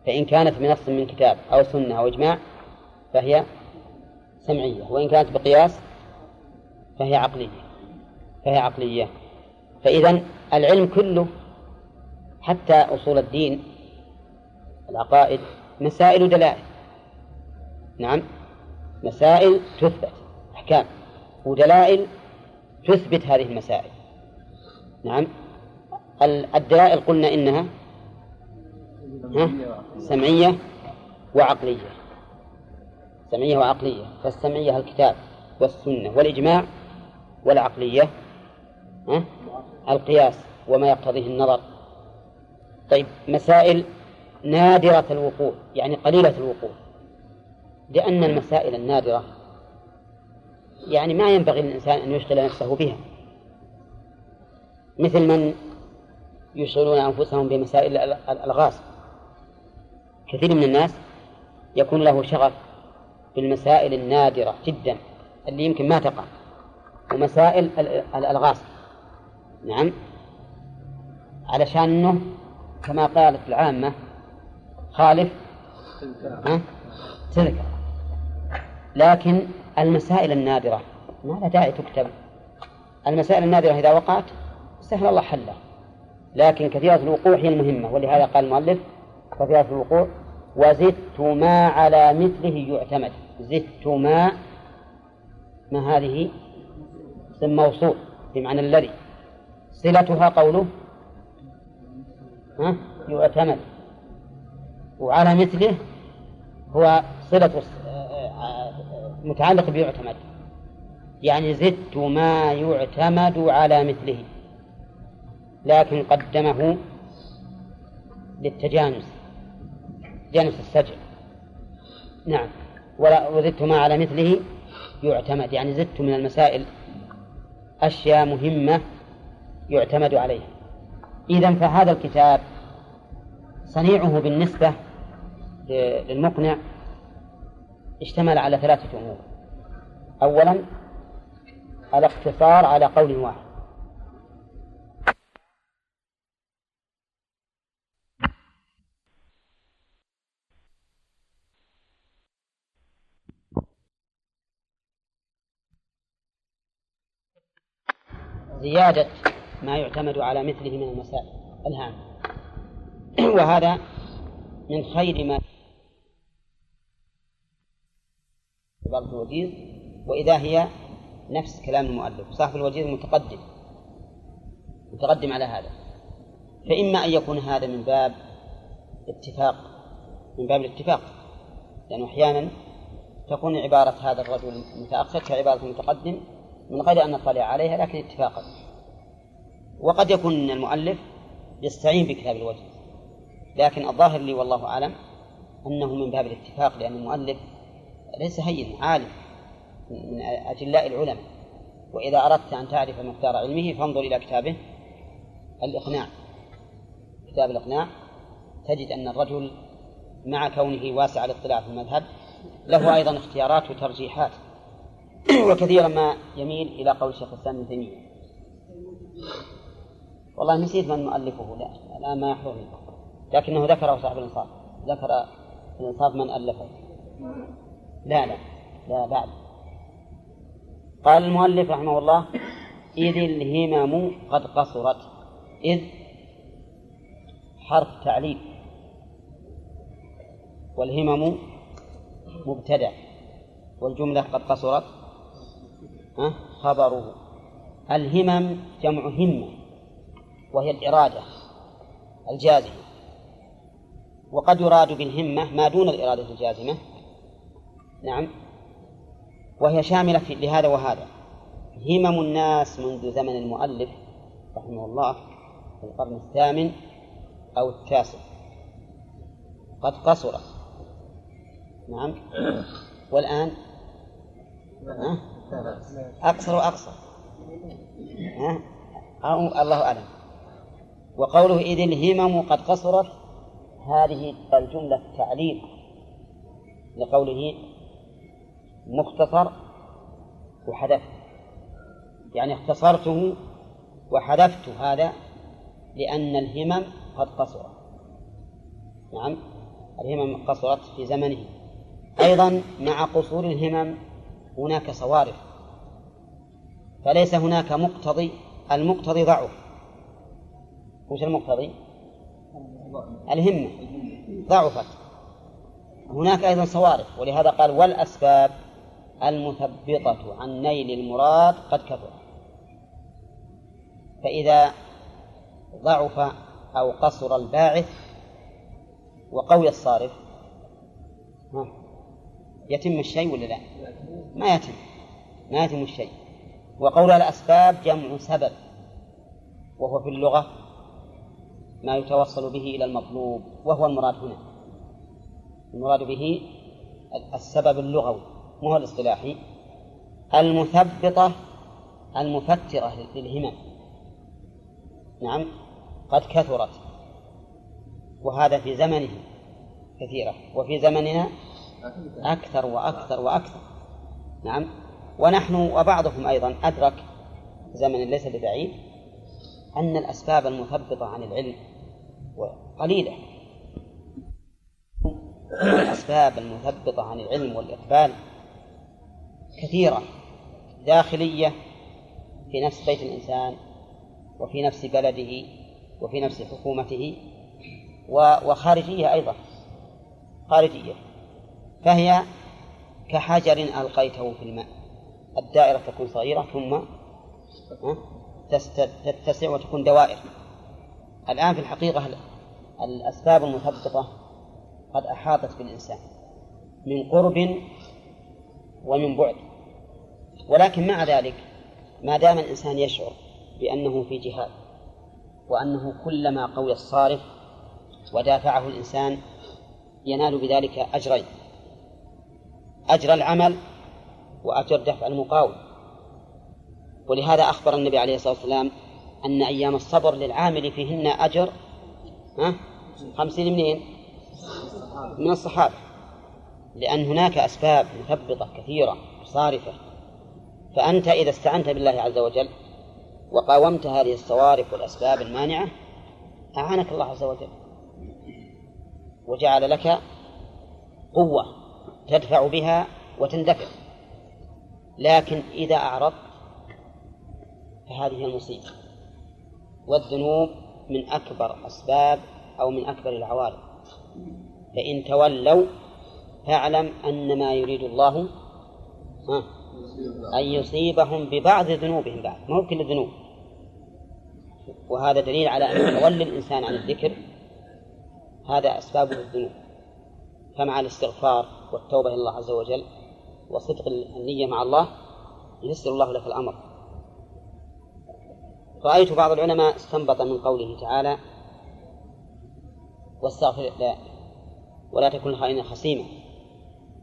فإن كانت بنص من كتاب أو سنة أو إجماع فهي سمعية. وإن كانت بقياس فهي عقلية فهي عقلية. فإذا العلم كله حتى أصول الدين العقائد مسائل ودلائل. نعم مسائل تثبت أحكام ودلائل تثبت هذه المسائل. نعم الدلائل قلنا إنها سمعية وعقلية. سمعية وعقلية. فالسمعية الكتاب والسنة والإجماع والعقلية القياس وما يقتضيه النظر. طيب مسائل نادرة الوقوع يعني قليلة الوقوع. لأن المسائل النادرة يعني ما ينبغي للإنسان أن يشغل نفسه بها. مثل من يشغلون أنفسهم بمسائل الألغاز كثير من الناس يكون له شغف بالمسائل النادرة جدا اللي يمكن ما تقع. ومسائل الألغاز. نعم. علشان أنه كما قالت العامة خالف تذكر لكن المسائل النادرة ما لها داعي تكتب. المسائل النادرة إذا وقعت سهل الله حلها. لكن كثيرة الوقوع هي المهمة ولهذا قال المؤلف كثيرة الوقوع وزدت ما على مثله يعتمد. زدت ما ما هذه اسم موصول بمعنى الذي. صلتها قوله ها؟ يعتمد وعلى مثله هو صلة متعلق بيعتمد. يعني زدت ما يعتمد على مثله لكن قدمه للتجانس جانس السجع. نعم. وزدت ما على مثله يعتمد. يعني زدت من المسائل أشياء مهمة يعتمد عليها. إذا فهذا الكتاب صنيعه بالنسبة للمقنع اشتمل على ثلاثة أمور. أولا الاقتصار على قول واحد. زيادة ما يعتمد على مثله من المسائل الهامة وهذا من خير ما بعض الوجيز وإذا هي نفس كلام المؤلف. صاحب الوجيز متقدم متقدم على هذا. فإما أن يكون هذا من باب اتفاق من باب الاتفاق لأنه أحيانا تكون عبارة هذا الرجل المتأخر كعبارة المتقدم من غير أن نطلع عليها لكن اتفاقا. وقد يكون المؤلف يستعين بكتاب الوجه لكن الظاهر لي والله أعلم أنه من باب الاتفاق لأن المؤلف ليس هين عالم من أجلاء العلماء. وإذا أردت أن تعرف مقدار علمه فانظر إلى كتابه الإقناع. كتاب الإقناع تجد أن الرجل مع كونه واسع الاطلاع في المذهب له أيضا اختيارات وترجيحات. وكثيرا ما يميل إلى قول شيخ الإسلام ابن تيمية. والله نسيت من مؤلفه لا الآن ما يحضرني لكنه ذكره صاحب الإنصاف. ذكر الإنصاف من ألفه. لا لا لا بعد. قال المؤلف رحمه الله إذ الهمم قد قصرت إذ حرف تعليل. والهمم مبتدأ والجملة قد قصرت خبره. الهمم جمع همة وهي الإرادة الجازمة. وقد يراد بالهمة ما دون الإرادة الجازمة. نعم. وهي شاملة لهذا وهذا. همم الناس منذ زمن المؤلف رحمه الله في القرن الثامن أو التاسع. قد قصرت نعم. والآن؟ أقصر وأقصر. أو الله أعلم. وقوله إذ الهمم قد قصرت هذه الجملة تعليل لقوله مختصر وحذفت يعني اختصرته وحذفت هذا لأن الهمم قد قصرت نعم الهمم قصرت في زمنه. أيضا مع قصور الهمم هناك صوارف فليس هناك مقتضي المقتضي ضعف. وش المقتضي؟ الهمة. ضعفت. هناك أيضا صوارف ولهذا قال والأسباب المثبطة عن نيل المراد قد كثر فإذا ضعف أو قصر الباعث وقوي الصارف يتم الشيء ولا لا؟ ما يتم ما يتم الشيء. وقول الأسباب جمع سبب وهو في اللغة ما يتوصل به إلى المطلوب وهو المراد هنا. المراد به السبب اللغوي مو الاصطلاحي المثبطة المفترة للهمم. نعم قد كثرت وهذا في زمنه كثيرة. وفي زمننا أكثر وأكثر وأكثر. نعم. ونحن وبعضهم أيضا أدرك زمن ليس ببعيد أن الأسباب المثبطة عن العلم قليلة. الأسباب المثبطة عن العلم والإقبال كثيرة. داخلية في نفس بيت الإنسان وفي نفس بلده وفي نفس حكومته وخارجية أيضا. خارجية. فهي كحجر ألقيته في الماء. الدائرة تكون صغيرة ثم تتسع وتكون دوائر. الآن في الحقيقة الأسباب المثبطة قد أحاطت بالإنسان من قرب ومن بعد. ولكن مع ذلك ما دام الإنسان يشعر بأنه في جهاد وأنه كلما قوي الصارف ودافعه الإنسان ينال بذلك أجرين. أجر العمل وأجر دفع المقاوم. ولهذا أخبر النبي عليه الصلاة والسلام أن أيام الصبر للعامل فيهن أجر ها خمسين منين؟ من الصحابة. لأن هناك أسباب مثبطة كثيرة صارفة. فأنت إذا استعنت بالله عز وجل وقاومت هذه الصوارف والأسباب المانعة أعانك الله عز وجل. وجعل لك قوة. تدفع بها وتندفع. لكن إذا أعرضت فهذه المصيبة. والذنوب من أكبر أسباب أو من أكبر العوارض. فإن تولوا فاعلم أن ما يريد الله أن يصيبهم ببعض ذنوبهم بعد. ما هو كل الذنوب؟ وهذا دليل على أن تولي الإنسان عن الذكر هذا أسبابه الذنوب. فمع الاستغفار والتوبة إلى الله عز وجل وصدق النية مع الله ييسر الله لك الأمر. رأيت بعض العلماء استنبط من قوله تعالى واستغفر لا ولا تكن خائنا خصيما.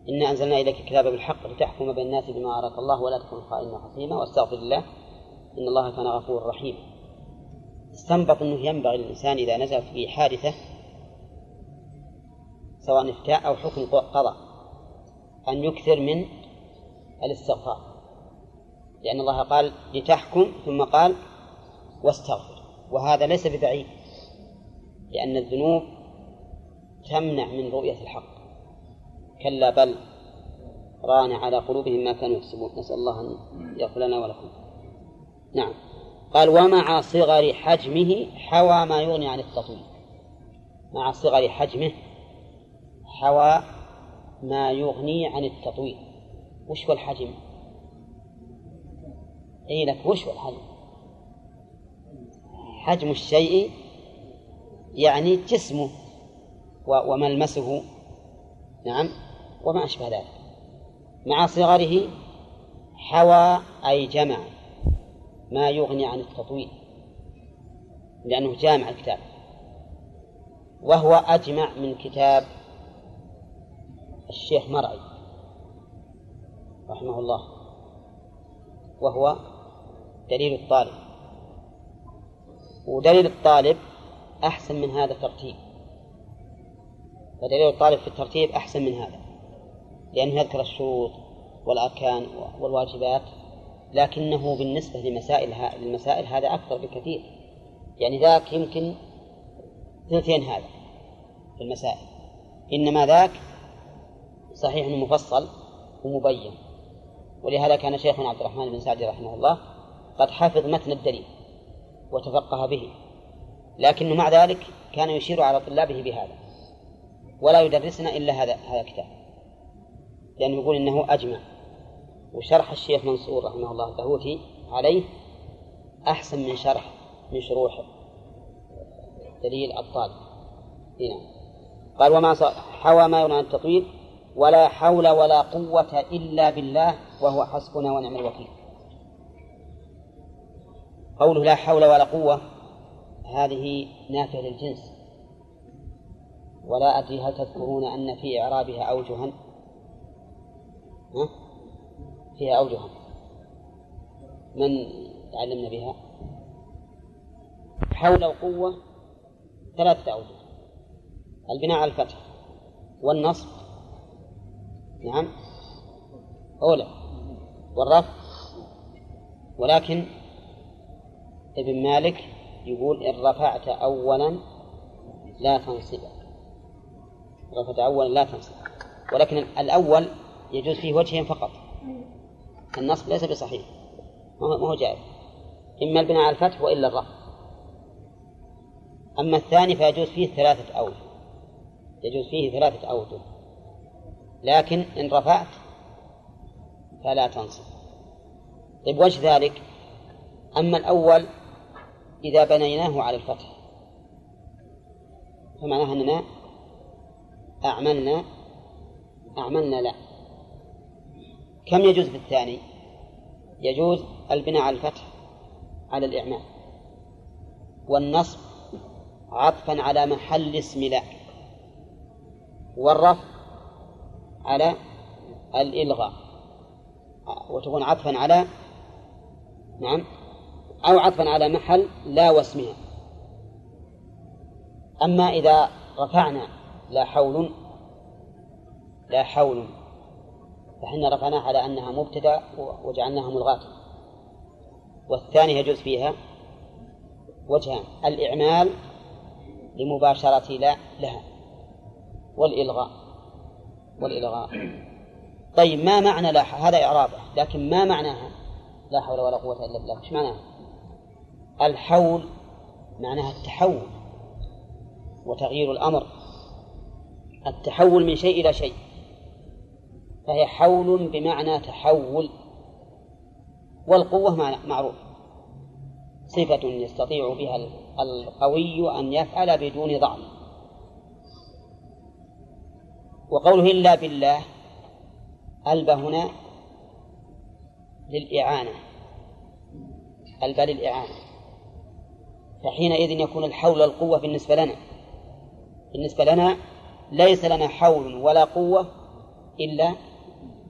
إنا أنزلنا إليك الكتاب بالحق لتحكم بين الناس بما أراك الله ولا تكن خائنا خصيما واستغفر الله إن الله كان غفورا رحيما. استنبط أنه ينبغي للإنسان إذا نزل في حادثة سواء إفتاء أو حكم قضاء. أن يكثر من الاستغفار. لأن الله قال لتحكم ثم قال واستغفر. وهذا ليس ببعيد لأن الذنوب تمنع من رؤية الحق. كلا بل ران على قلوبهم ما كانوا يكسبون. نسأل الله أن يغفر لنا ولكم. نعم. قال ومع صغر حجمه حوى ما يغني عن التطويل. مع صغر حجمه حوى ما يغني عن التطويل. وش هو الحجم؟ أي لك وش هو الحجم؟ حجم الشيء يعني جسمه وملمسه. نعم. وما أشبه ذلك. مع صغره حوى أي جمع ما يغني عن التطويل لأنه جامع الكتاب. وهو أجمع من كتاب الشيخ مرعي رحمه الله وهو دليل الطالب. ودليل الطالب أحسن من هذا الترتيب. فدليل الطالب في الترتيب أحسن من هذا لأنه يذكر الشروط والأركان والواجبات لكنه بالنسبة لمسائل المسائل هذا أكثر بكثير. يعني ذاك يمكن ثلثين هذا في المسائل. إنما ذاك صحيح أنه مفصل ومبين. ولهذا كان شيخنا عبد الرحمن بن سعدي رحمه الله قد حفظ متن الدليل وتفقه به لكنه مع ذلك كان يشير على طلابه بهذا ولا يدرسنا إلا هذا هذا الكتاب لأنه يقول إنه أجمع. وشرح الشيخ منصور رحمه الله الدهوتي عليه أحسن من شرح من شروح دليل الطالب. هنا قال وما حوى ما يرى التطويل ولا حول ولا قوة إلا بالله وهو حسبنا ونعم الوكيل. قوله لا حول ولا قوة هذه نافية للجنس. ولا أدري هل تذكرون أن في إعرابها أوجها؟ فيها أوجها. من تعلمنا بها؟ حول وقوة ثلاثة أوجه. البناء على الفتح والنصب نعم. أولى والرفع ولكن ابن مالك يقول إن رفعت أولا لا تنصبه رفعت أولا لا تنصب ولكن الأول يجوز فيه وجهين فقط. النصب ليس بصحيح. ما هو جائز. إما البناء على الفتح وإلا الرفع. أما الثاني فيجوز فيه ثلاثة أوجه يجوز فيه ثلاثة أوجه لكن إن رفعت فلا تنصب طيب وجه ذلك. أما الأول إذا بنيناه على الفتح فمعناه أننا أعملنا أعملنا لا. كم يجوز في الثاني يجوز البناء على الفتح على الإعمال والنصب عطفا على محل اسم لا والرفع على الإلغاء. وتكون عطفا على نعم أو عطفا على محل لا واسمها أما إذا رفعنا لا حول لا حول فحنا رفعناها على أنها مبتدأ وجعلناها ملغاة والثاني يجوز فيها وجهان الإعمال لمباشرة لا لها والإلغاء. والإلغاء. طيب ما معنى لا هذا إعرابه لكن ما معناها؟ لا حول ولا قوة إلا بالله. إيش معناها؟ الحول معناها التحول وتغيير الأمر. التحول من شيء إلى شيء. فهي حول بمعنى تحول. والقوة معروف. صفة يستطيع بها القوي أن يفعل بدون ضعف. وقوله إلا بالله ألب هنا للإعانة. ألب للإعانة. فحينئذ يكون الحول القوة بالنسبة لنا. بالنسبة لنا ليس لنا حول ولا قوة إلا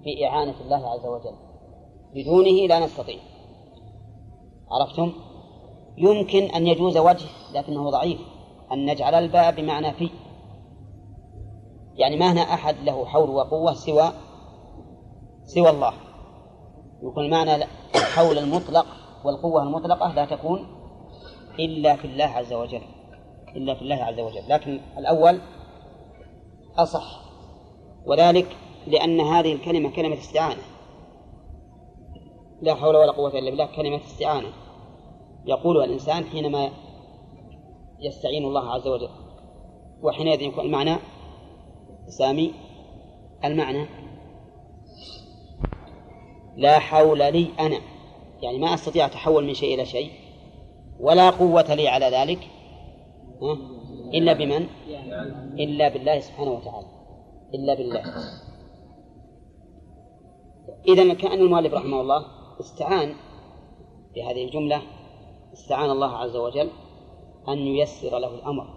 بإعانة الله عز وجل. بدونه لا نستطيع. عرفتم؟ يمكن أن يجوز وجه لكنه ضعيف. أن نجعل الباء بمعنى في. يعني ما هنا أحد له حول وقوة سوى سوى الله. يكون المعنى الحول المطلق والقوة المطلقة لا تكون إلا في الله عز وجل. إلا في الله عز وجل. لكن الأول أصح. وذلك لأن هذه الكلمة كلمة استعانة. لا حول ولا قوة إلا بالله كلمة استعانة. يقولها الإنسان حينما يستعين الله عز وجل وحينئذ يكون المعنى سامي المعنى. لا حول لي أنا. يعني ما أستطيع أتحول من شيء إلى شيء. ولا قوة لي على ذلك. إلا بمن؟ إلا بالله سبحانه وتعالى. إلا بالله. إذا كأن المؤلف رحمه الله استعان بهذه الجملة استعان الله عز وجل أن ييسر له الأمر.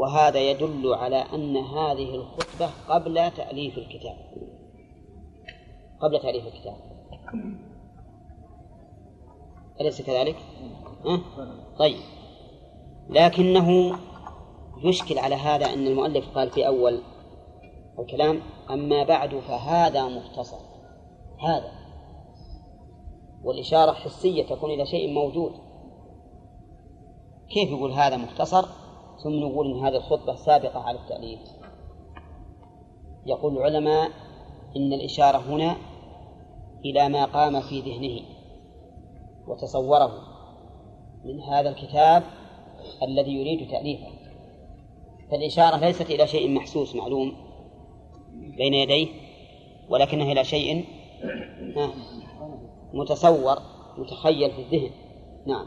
وهذا يدل على أن هذه الخطبة قبل تأليف الكتاب. قبل تأليف الكتاب. أليس كذلك؟ أه؟ طيب. لكنه يشكل على هذا أن المؤلف قال في أول الكلام أما بعد فهذا مختصر. هذا. والإشارة حسية تكون إلى شيء موجود. كيف يقول هذا مختصر؟ ثم نقول إن هذه الخطبة سابقة على التأليف. يقول العلماء إن الإشارة هنا إلى ما قام في ذهنه وتصوره من هذا الكتاب الذي يريد تأليفه. فالإشارة ليست إلى شيء محسوس معلوم بين يديه ولكنها إلى شيء متصور متخيل في الذهن. نعم.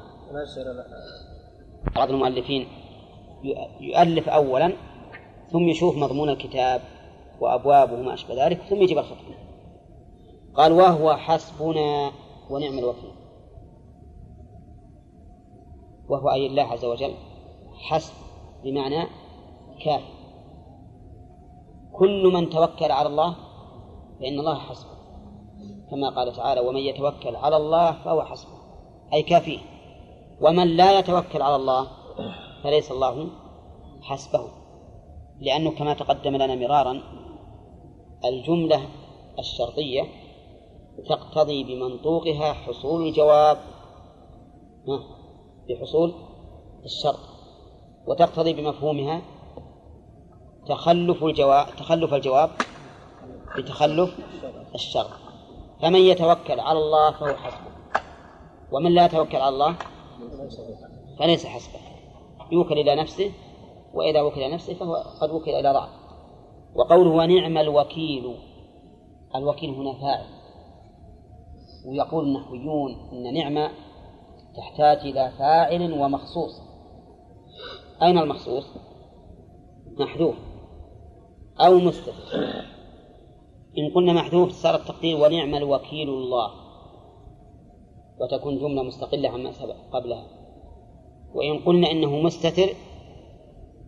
بعض المؤلفين يؤلف أولا ثم يشوف مضمون الكتاب وأبوابه وما أشبه ذلك ثم يجيب الخطبة. قال وهو حسبنا ونعم الوكيل. وهو أي الله عز وجل حسب بمعنى كافي. كل من توكل على الله فإن الله حسبه كما قال تعالى ومن يتوكل على الله فهو حسبه. أي كافيه ومن لا يتوكل على الله فليس الله حسبه لأنه كما تقدم لنا مرارا الجملة الشرطية تقتضي بمنطوقها حصول الجواب بحصول الشرط وتقتضي بمفهومها تخلف الجواب تخلف الجواب بتخلف الشرط. فمن يتوكل على الله فهو حسبه ومن لا يتوكل على الله فليس حسبه. يوكل إلى نفسه وإذا وكل إلى نفسه فهو قد وكل إلى ضعف وقوله ونعم الوكيل الوكيل هنا فاعل. ويقول النحويون إن نعمة تحتاج إلى فاعل ومخصوص. أين المخصوص؟ محذوف أو مستتر. إن قلنا محذوف صار التقدير ونعم الوكيل الله. وتكون جملة مستقلة عما سبق قبلها. وإن قلنا إنه مستتر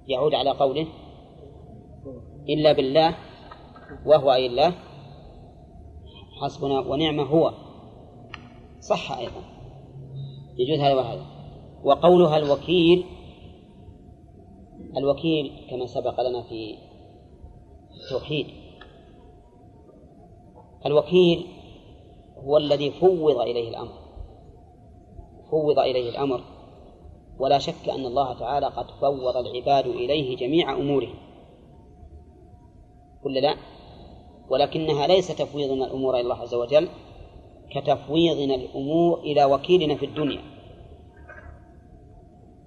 يعود على قوله إلا بالله وهو أي الله حسبنا ونعم هو. صح أيضا. يجوز هذا وهذا. وقولها الوكيل الوكيل كما سبق لنا في التوحيد. الوكيل هو الذي فوض إليه الأمر. فوض إليه الأمر. ولا شك أن الله تعالى قد فوض العباد إليه جميع أمورهم. ولا لا؟ ولكنها ليس تفويضنا الأمور إلى الله عز وجل كتفويضنا الأمور إلى وكيلنا في الدنيا.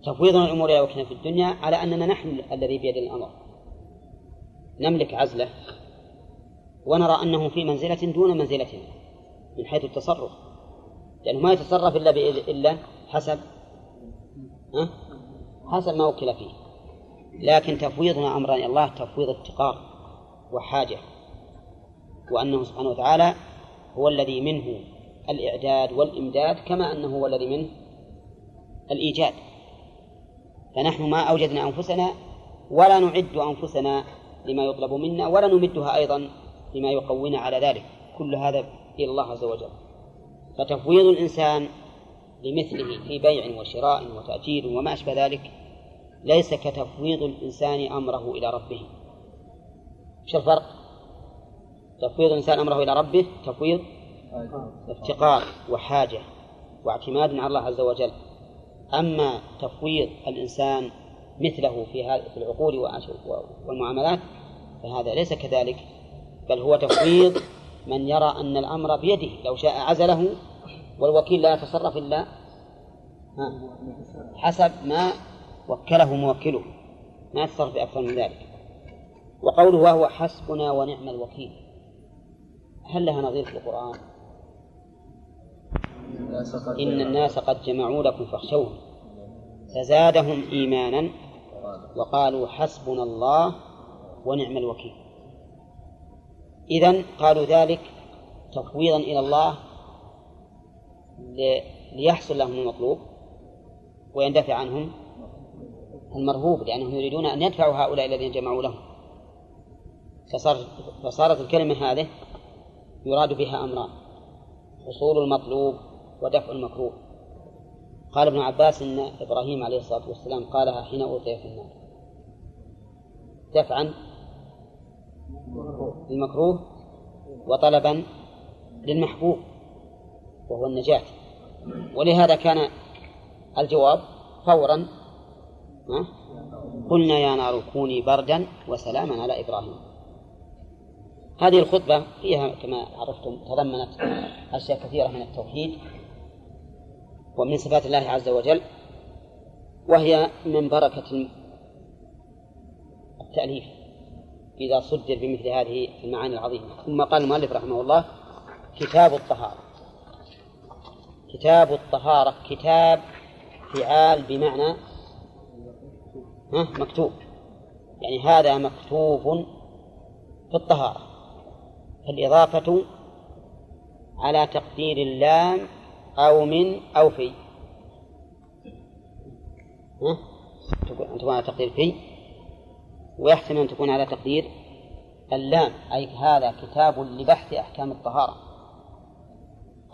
تفويضنا الأمور إلى وكيلنا في الدنيا على أننا نحن الذي بيدنا الأمر. نملك عزلة ونرى أنه في منزلة دون منزلتنا من حيث التصرف. لأنه ما يتصرف إلا إلا حسب حسب ما وكل فيه. لكن تفويضنا أمرا إلى الله تفويض افتقار وحاجة وأنه سبحانه وتعالى هو الذي منه الإعداد والإمداد كما أنه هو الذي منه الإيجاد. فنحن ما أوجدنا أنفسنا ولا نعد أنفسنا لما يطلب منا ولا نمدها أيضا لما يقوينا على ذلك. كل هذا إلى الله عز وجل. فتفويض الإنسان لمثله في بيع وشراء وتأجير وما أشبه ذلك ليس كتفويض الإنسان أمره إلى ربه إيش الفرق؟ تفويض الإنسان أمره إلى ربه تفويض افتقار وحاجة واعتماد على الله عز وجل أما تفويض الإنسان مثله في هذه العقول والمعاملات فهذا ليس كذلك بل هو تفويض من يرى أن الأمر بيده لو شاء عزله والوكيل لا يتصرف إلا حسب ما وكله موكله. ما يتصرف بأكثر من ذلك. وقوله وهو حسبنا ونعم الوكيل. هل لها نظير في القرآن؟ إن الناس قد جمعوا لكم فاخشوهم. فزادهم إيمانا وقالوا حسبنا الله ونعم الوكيل. إذن قالوا ذلك تفويضا إلى الله ليحصل لهم المطلوب ويندفع عنهم المرهوب لأنهم يريدون أن يدفعوا هؤلاء الذين جمعوا لهم. فصار فصارت الكلمة هذه يراد بها أمران حصول المطلوب ودفع المكروه. قال ابن عباس إن إبراهيم عليه الصلاة والسلام قالها حين ألقي في النار. دفعا للمكروه وطلبا للمحبوب. وهو النجاة. ولهذا كان الجواب فورا قلنا يا نار كوني بردا وسلاما على إبراهيم. هذه الخطبة فيها كما عرفتم تضمنت أشياء كثيرة من التوحيد ومن صفات الله عز وجل وهي من بركة التأليف إذا صدر بمثل هذه المعاني العظيمة. ثم قال المؤلف رحمه الله كتاب الطهارة. كتاب الطهارة كتاب فعال بمعنى مكتوب. يعني هذا مكتوب في الطهارة. فالإضافة على تقدير اللام أو من أو في. ها؟ تكون على تقدير في. ويحتمل أن تكون على تقدير اللام. أي هذا كتاب لبحث أحكام الطهارة.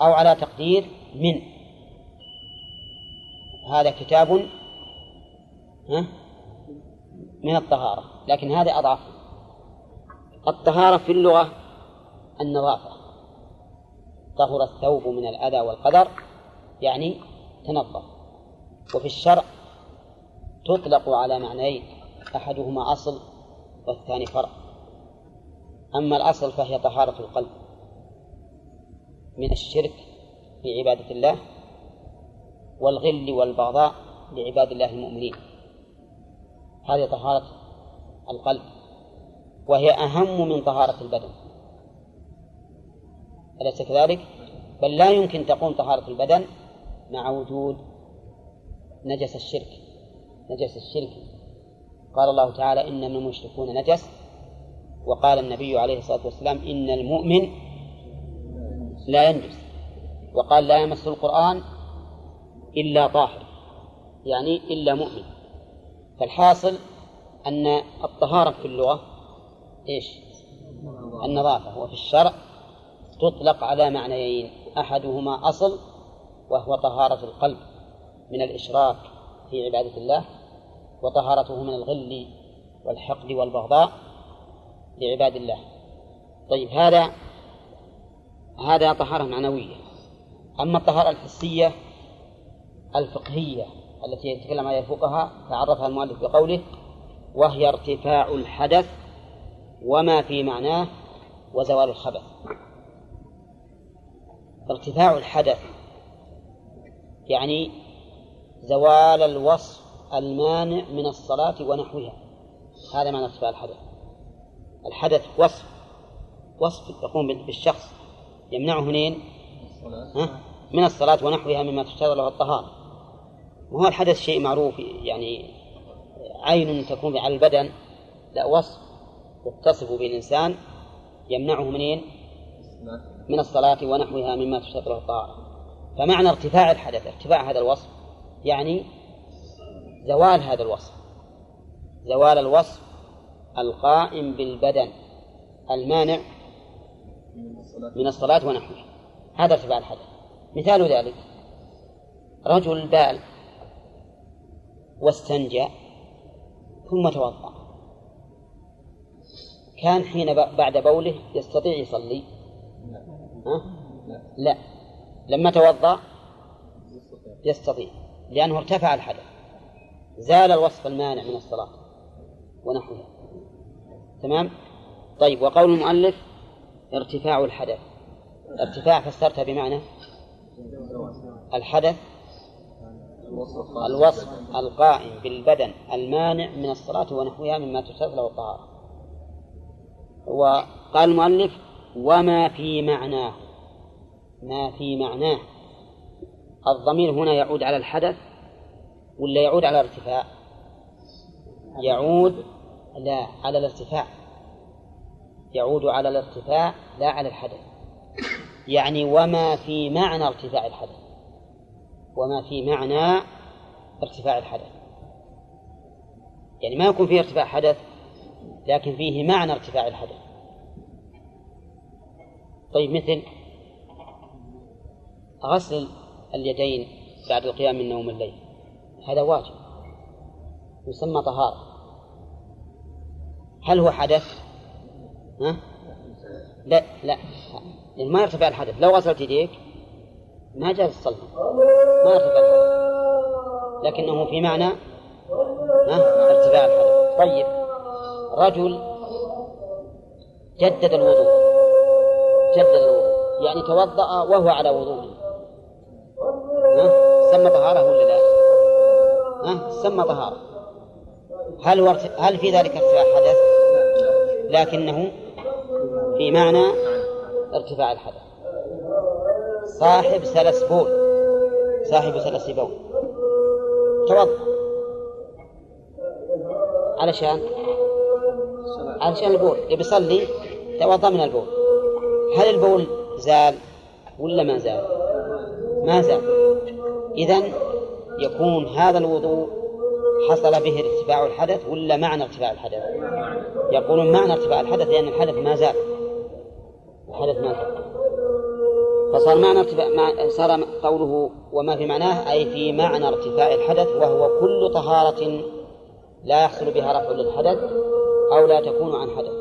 أو على تقدير من هذا كتاب من الطهارة لكن هذا أضعف. الطهارة في اللغة النظافة. طهر الثوب من الأذى والقدر يعني تنظف. وفي الشرع تطلق على معنيين أحدهما أصل والثاني فرع. أما الأصل فهي طهارة القلب. من الشرك في عبادة الله والغل والبغضاء لعباد الله المؤمنين. هذه طهارة القلب وهي أهم من طهارة البدن. أليس كذلك؟ بل لا يمكن تقوم طهارة البدن مع وجود نجس الشرك. نجس الشرك. قال الله تعالى إنما المشركون نجس. وقال النبي عليه الصلاة والسلام إن المؤمن لا ينجس. وقال لا يمس القرآن إلا طاهر يعني إلا مؤمن. فالحاصل أن الطهارة في اللغة إيش؟ النظافة وفي الشرع تطلق على معنيين أحدهما أصل وهو طهارة القلب من الإشراك في عبادة الله وطهارته من الغل والحقد والبغضاء لعباد الله. طيب هذا هذا طهارة معنوية. أما الطهارة الحسية الفقهية التي يتكلم عليها الفقهاء فعرفها المؤلف بقوله وهي ارتفاع الحدث وما في معناه وزوال الخبث ارتفاع الحدث يعني زوال الوصف المانع من الصلاة ونحوها. هذا معنى ارتفاع الحدث. الحدث وصف وصف يقوم بالشخص يمنعه منين؟ من الصلاة ونحوها مما تشترط له الطهارة. وهو الحدث شيء معروف يعني عين تكون على البدن لا وصف يتصف به الإنسان يمنعه منين؟ من الصلاة ونحوها مما تشترط له الطهارة. فمعنى ارتفاع الحدث ارتفاع هذا الوصف يعني زوال هذا الوصف. زوال الوصف القائم بالبدن المانع من الصلاة ونحوها. هذا ارتفاع الحدث مثال ذلك. رجل بال واستنجى ثم توضأ. كان حين بعد بوله يستطيع يصلي. ها؟ لا. لما توضأ يستطيع لأنه ارتفع الحدث زال الوصف المانع من الصلاة ونحوها تمام؟ طيب وقول المؤلف ارتفاع الحدث ارتفاع فسرتها بمعنى الحدث الوصف القائم بالبدن المانع من الصلاة ونحوها مما تشترط له الطهارة وقال المؤلف وما في معناه ما في معناه. الضمير هنا يعود على الحدث ولا يعود على الارتفاع؟ يعود لا على الارتفاع. يعود على الارتفاع لا على الحدث. يعني وما في معنى ارتفاع الحدث. وما في معنى ارتفاع الحدث. يعني ما يكون فيه ارتفاع حدث لكن فيه معنى ارتفاع الحدث. طيب مثل غسل اليدين بعد القيام من نوم الليل. هذا واجب. يسمى طهارة. هل هو حدث؟ ها؟ لا لا. يعني ما يرتفع الحدث لو غسلت يديك ما جاز تصلي ما يرتفع الحدث لكنه في معنى؟ ارتفاع الحدث طيب رجل جدد الوضوء جدد الوضوء يعني توضأ وهو على وضوء؟ سمى طهارة ولا لا؟ ها؟ سمى طهارة هل هو هل في ذلك ارتفاع حدث؟ لكنه في معنى ارتفاع الحدث. صاحب سلس بول. صاحب سلس بول. توضأ علشان؟ علشان البول. يبي يصلي؟ توضأ من البول. هل البول زال ولا ما زال؟ ما زال. إذا يكون هذا الوضوء حصل به ارتفاع الحدث ولا معنى ارتفاع الحدث؟ يقولون معنى ارتفاع الحدث لأن الحدث ما زال. الحدث ما زال فصار معنى ارتفاع مع صار قوله وما في معناه أي في معنى ارتفاع الحدث وهو كل طهارة لا يحصل بها رفع للحدث أو لا تكون عن حدث.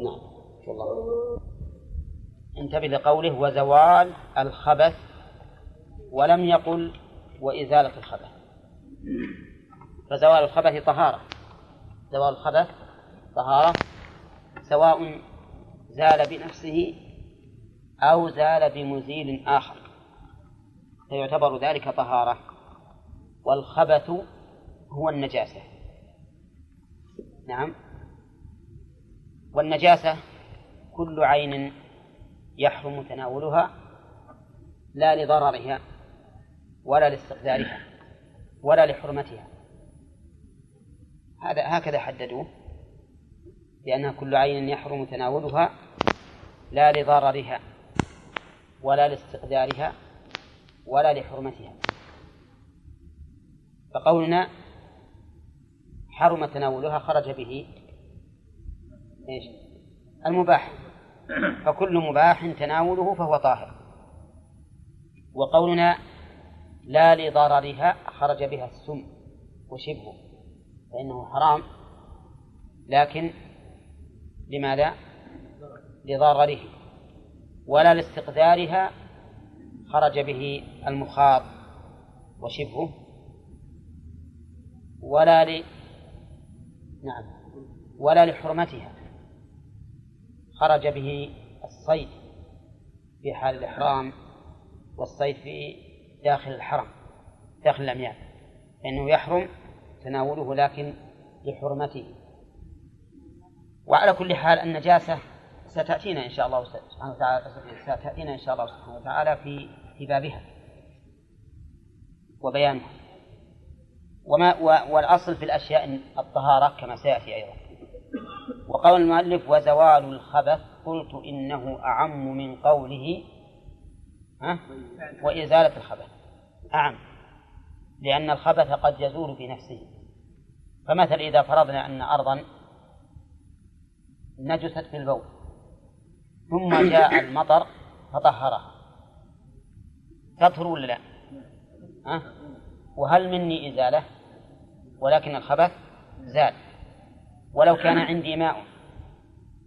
نعم. والله. انتبه لقوله وزوال الخبث ولم يقل وإزالة الخبث. فزوال الخبث طهارة. زوال الخبث طهارة سواء زال بنفسه أو زال بمزيل آخر. فيعتبر ذلك طهارة والخبث هو النجاسة. نعم. والنجاسة كل عين يحرم تناولها لا لضررها ولا لاستقذارها ولا لحرمتها. هذا هكذا حددوه. لأنها كل عين يحرم تناولها لا لضررها ولا لاستقدارها ولا لحرمتها. فقولنا حرم تناولها خرج به إيش؟ المباح. فكل مباح تناوله فهو طاهر. وقولنا لا لضررها خرج بها السم وشبهه فإنه حرام. لكن لماذا؟ لضرره ولا لاستقدارها خرج به المخاط وشبهه ولا ل نعم ولا لحرمتها خرج به الصيد في حال الإحرام والصيد في داخل الحرم داخل الأميال فإنه يحرم تناوله لكن لحرمته وعلى كل حال النجاسة ستأتينا إن شاء الله سبحانه وتعالى ستأتينا إن شاء الله سبحانه وتعالى في في بابها وبيانها. وما والأصل في الأشياء الطهارة كما سيأتي أيضا. وقول المؤلف وزوال الخبث قلت إنه أعم من قوله ها وإزالة الخبث أعم لأن الخبث قد يزول بنفسه فمثل إذا فرضنا أن أرضا نجست في البول ثم جاء المطر فطهرها تطهر ولا لا؟ أه؟ وهل مني إزالة؟ ولكن الخبث زال ولو كان عندي ماء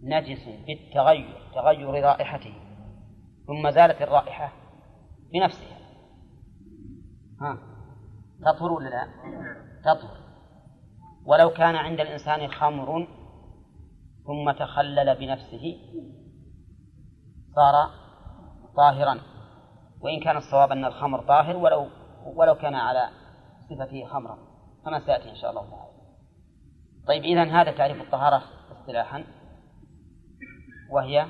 نجس بالتغير تغير رائحته ثم زالت الرائحة بنفسها ها تطهر ولا لا؟ تطهر ولو كان عند الإنسان خمر ثم تخلل بنفسه صار طاهرا. وإن كان الصواب أن الخمر طاهر ولو ولو كان على صفته خمرا. كما سيأتي إن شاء الله تعالى. طيب إذا هذا تعريف الطهارة اصطلاحا. وهي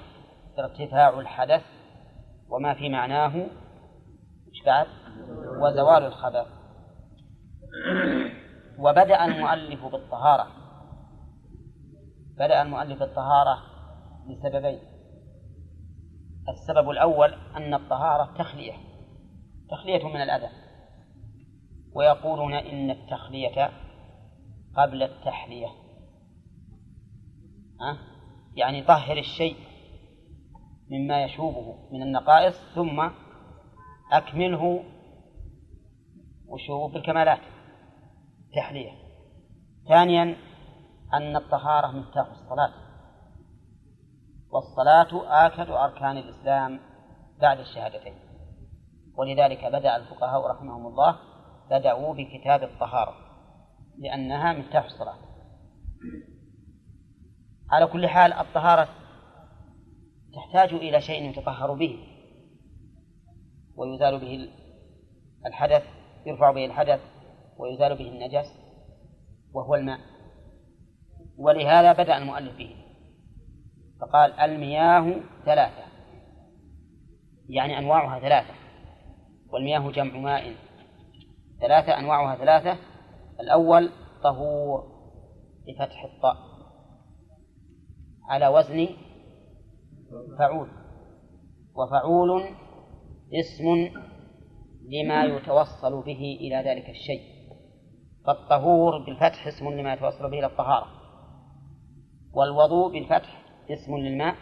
ارتفاع الحدث وما في معناه. إيش بعد؟ وزوال الخبث وبدأ المؤلف بالطهارة. بدأ المؤلف بالطهارة لسببين السبب الأول أن الطهارة تخلية تخلية من الأذى ويقولون إن التخلية قبل التحلية. أه؟ يعني طهر الشيء مما يشوبه من النقائص ثم أكمله وشوب بالكمالات تحلية. ثانيا أن الطهارة مفتاح الصلاة. والصلاة آكد أركان الإسلام بعد الشهادتين. ولذلك بدأ الفقهاء رحمهم الله بدأوا بكتاب الطهارة لأنها مفتاح الصلاة. على كل حال الطهارة تحتاج إلى شيء يتطهر به ويزال به الحدث يرفع به الحدث ويزال به النجس وهو الماء. ولهذا بدأ المؤلف به. فقال المياه ثلاثة. يعني أنواعها ثلاثة. والمياه جمع ماء. ثلاثة أنواعها ثلاثة. الأول طهور بفتح الطاء. على وزن فعول. وفعول اسم لما يتوصل به إلى ذلك الشيء. فالطهور بالفتح اسم لما يتوصل به إلى الطهارة. والوضوء بالفتح اسم للماء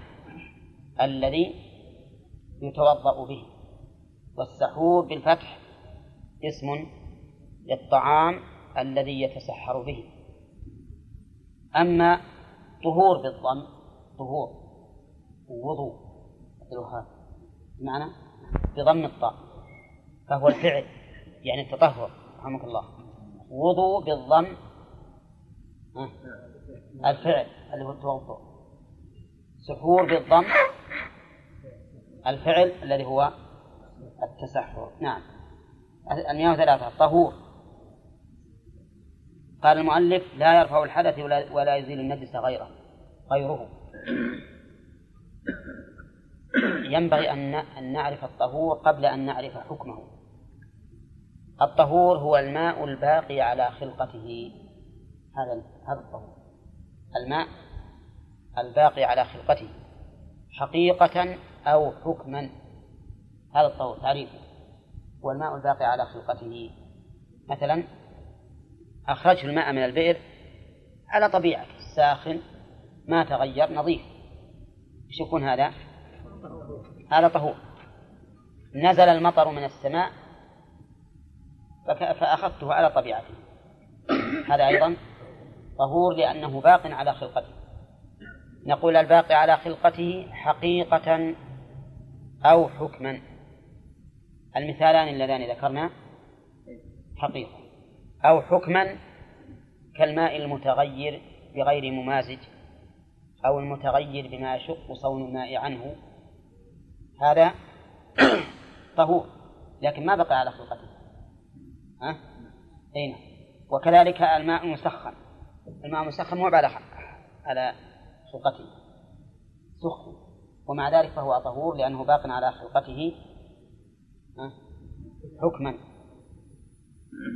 الذي يتوضأ به والسحور بالفتح اسم للطعام الذي يتسحر به. أما طهور بالضم طهور وضوء مثل بمعنى بضم الطاء فهو الفعل يعني التطهر رحمك الله. وضوء بالضم. الفعل اللي هو التوضؤ. سحور بالضم. الفعل الذي هو التسحر. نعم. المياه ثلاثة. طهور. قال المؤلف لا يرفع الحدث ولا, ولا يزيل النجس غيره. غيره. ينبغي أن أن نعرف الطهور قبل أن نعرف حكمه. الطهور هو الماء الباقي على خلقته. هذا هذا الطهور. الماء الباقي على خلقته حقيقة أو حكما هذا الطهور تعريفه هو الماء الباقي على خلقته. مثلا أخرجه الماء من البئر على طبيعته ساخن ما تغير نظيف. إيش يكون هذا؟ هذا طهور. نزل المطر من السماء فأخذته على طبيعته. هذا أيضا طهور لأنه باق على خلقته. نقول الباقي على خلقته حقيقة أو حكما. المثالان اللذان ذكرنا حقيقة. أو حكما كالماء المتغير بغير ممازج أو المتغير بما يشق صون الماء عنه. هذا طهور لكن ما بقى على خلقته. ها؟ أين نعم. وكذلك الماء المسخن الماء المسخن مو على على خلقته. سخن. ومع ذلك فهو طهور لأنه باق على خلقته حكما.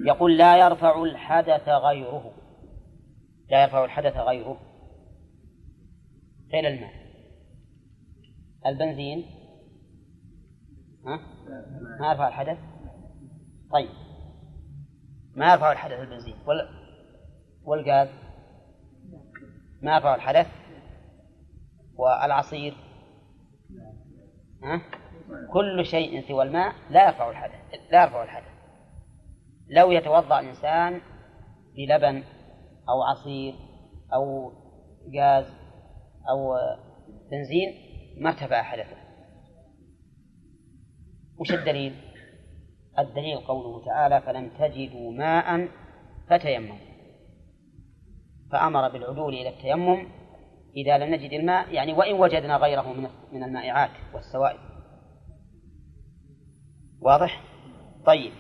يقول لا يرفع الحدث غيره. لا يرفع الحدث غيره. غير الماء. البنزين ها؟ ما يرفع الحدث؟ طيب. ما يرفع الحدث البنزين. والغاز ما يرفع الحدث. والعصير. ها؟ كل شيء سوى الماء لا يرفع الحدث. لا يرفع الحدث. لو يتوضأ الإنسان بلبن أو عصير أو غاز أو بنزين ما ارتفع حدثه. وش الدليل؟ الدليل قوله تعالى فلم تجدوا ماء فتيمموا. فأمر بالعدول إلى التيمم إذا لم نجد الماء يعني وإن وجدنا غيره من من المائعات والسوائل. واضح؟ طيب.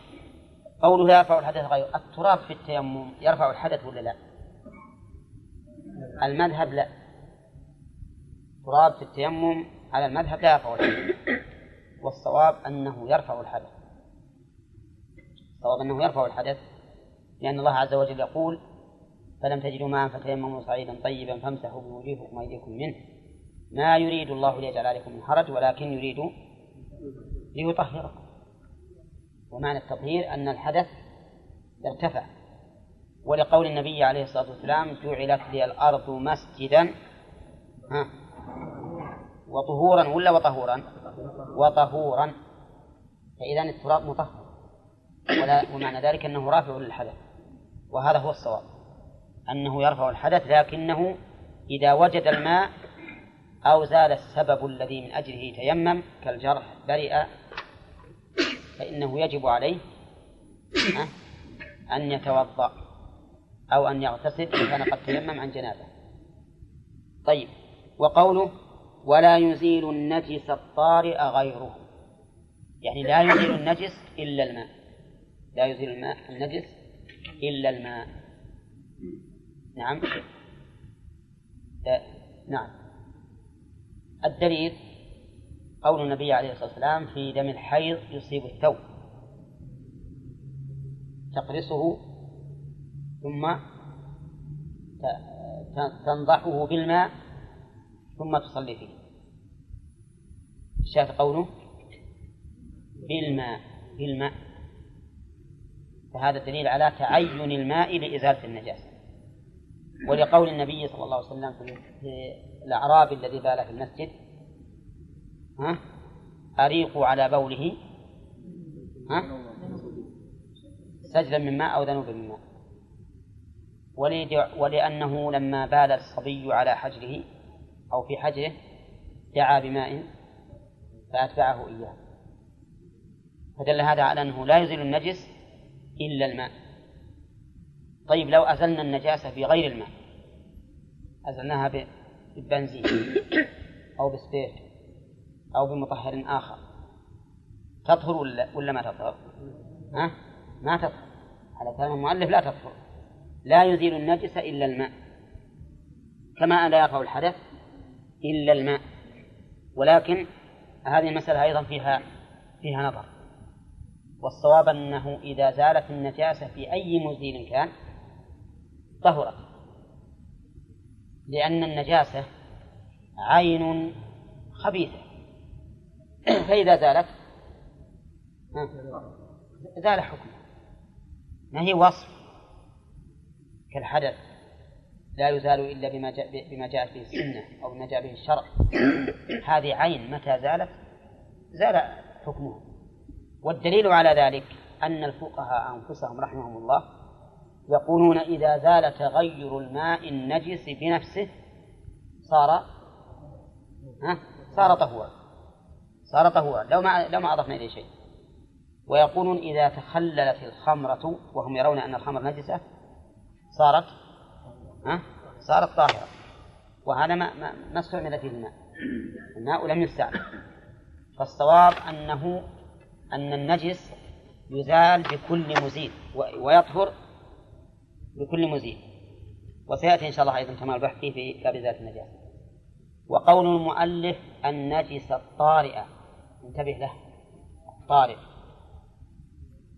قوله لا يرفع الحدث غيره التراب في التيمم يرفع الحدث ولا لا؟ المذهب لا. تراب في التيمم على المذهب لا يرفع الحدث. والصواب أنه يرفع الحدث. الصواب أنه يرفع الحدث لأن الله عز وجل يقول فلم تجدوا ماء فتيمموا صعيدا طيبا فامسحوا بوجوهكم وأيديكم منه. ما يريد الله ليجعل عليكم من حرج ولكن يريد ليطهركم. ومعنى التطهير أن الحدث ارتفع. ولقول النبي عليه الصلاة والسلام جعلت لي الأرض مسجدا. ها. وطهورا ولا وطهورا؟ وطهورا. فإذا التراب مطهر. ومعنى ذلك أنه رافع للحدث. وهذا هو الصواب. أنه يرفع الحدث لكنه إذا وجد الماء أو زال السبب الذي من أجله تيمم كالجرح برئ فإنه يجب عليه أن يتوضأ أو أن يغتسل إن كان قد تيمم عن جنابة. طيب وقوله ولا يزيل النجس الطارئ غيره. يعني لا يزيل النجس إلا الماء. لا يزيل الماء النجس إلا الماء. نعم. نعم. الدليل قول النبي عليه الصلاة والسلام في دم الحيض يصيب الثوب. تقرصه ثم تنضحه بالماء ثم تصلي فيه. شاف قوله بالماء بالماء. فهذا دليل على تعين الماء لإزالة النجاسة. ولقول النبي صلى الله عليه وسلم في الأعرابي الذي بال في المسجد ها؟ أريقوا على بوله ها؟ سجلا من ماء أو ذنوب من ماء. ولأنه لما بال الصبي على حجره أو في حجره دعا بماء فأتبعه إياه. فدل هذا على أنه لا يزيل النجس إلا الماء. طيب لو أزلنا النجاسة بغير الماء أزلناها بالبنزين أو بسبيرت أو بمطهر آخر تطهر ولا ولا ما تطهر؟ ها؟ ما تطهر. على كلام المؤلف لا تطهر. لا يزيل النجس إلا الماء. كما لا يرفع الحدث إلا الماء. ولكن هذه المسألة أيضا فيها فيها نظر. والصواب أنه إذا زالت النجاسة في أي مزيل كان طهرت لأن النجاسة عين خبيثة. فإذا زالت زال حكمه. ما هي وصف كالحدث لا يزال إلا بما جاء بما جاءت به السنة أو بما جاء به الشرع. هذه عين متى زالت؟ زال حكمها والدليل على ذلك أن الفقهاء أنفسهم رحمهم الله يقولون إذا زال تغير الماء النجس بنفسه صار ها؟ صار طهورا. صار طهورا. لو ما لو ما أضفنا إليه شيء. ويقولون إذا تخللت الخمرة وهم يرون أن الخمر نجسة صارت ها؟ صارت طاهرة. وهذا ما ما, استعمل فيه الماء. الماء لم يستعمل. فالصواب أنه أن النجس يزال بكل مزيل ويطهر بكل مزيل وسيأتي إن شاء الله أيضا كمال البحث في باب ذات النجاسة وقول المؤلف النجس الطارئة. انتبه له. طارئ.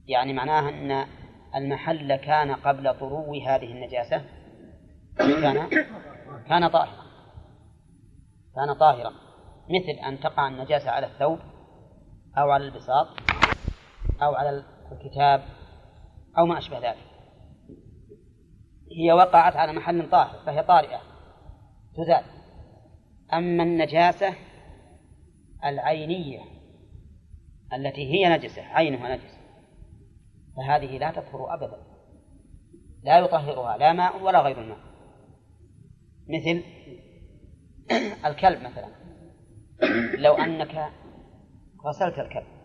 يعني معناها أن المحل كان قبل طرو هذه النجاسة. كان كان طاهرا. كان طاهرا. مثل أن تقع النجاسة على الثوب أو على البساط أو على الكتاب أو ما أشبه ذلك. هي وقعت على محل طاهر فهي طارئة. تزال أما النجاسة العينية التي هي نجسة عينها نجسة فهذه لا تطهر أبدا. لا يطهرها لا ماء ولا غير الماء. مثل الكلب مثلا. لو أنك غسلت الكلب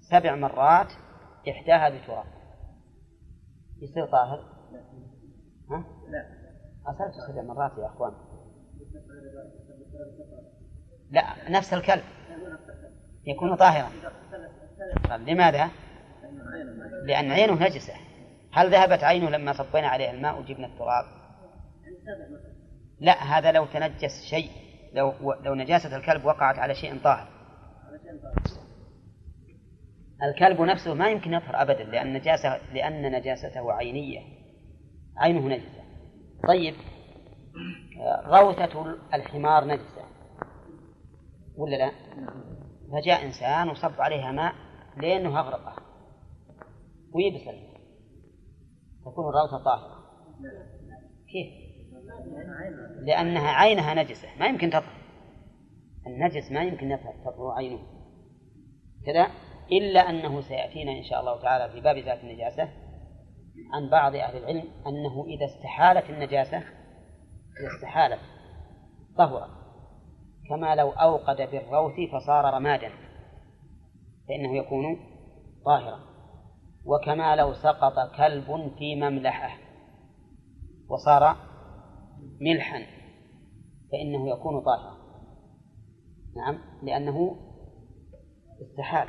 سبع مرات إحداها بتراب يصير طاهر. ها؟ لا. غسلت سبع مرات يا أخوان. لا نفس الكلب. يكون طاهرا. طيب لماذا؟ لأن عينه نجسة. هل ذهبت عينه لما صبينا عليه الماء وجبنا التراب؟ لا هذا لو تنجس شيء. لو لو نجاسة الكلب وقعت على شيء طاهر. الكلب نفسه ما يمكن يطهر أبدا لأن نجاسة لأن نجاسته عينية. عينه نجسة. طيب روثة الحمار نجسة. ولا لا؟ فجاء إنسان وصب عليها ماء لأنه أغرقه. ويبس تكون الروثة طاهرة. كيف؟ لأنها عينها نجسة. ما يمكن تطهر. النجس ما يمكن تطهر عينه. كذا إلا أنه سيأتينا إن شاء الله تعالى في باب ذات النجاسة. عن بعض أهل العلم أنه إذا استحالت النجاسة إذا استحالت طهر كما لو أوقد بالروث فصار رمادا فإنه يكون طاهرا. وكما لو سقط كلب في مملحة وصار ملحا فإنه يكون طاهرا. نعم لأنه استحال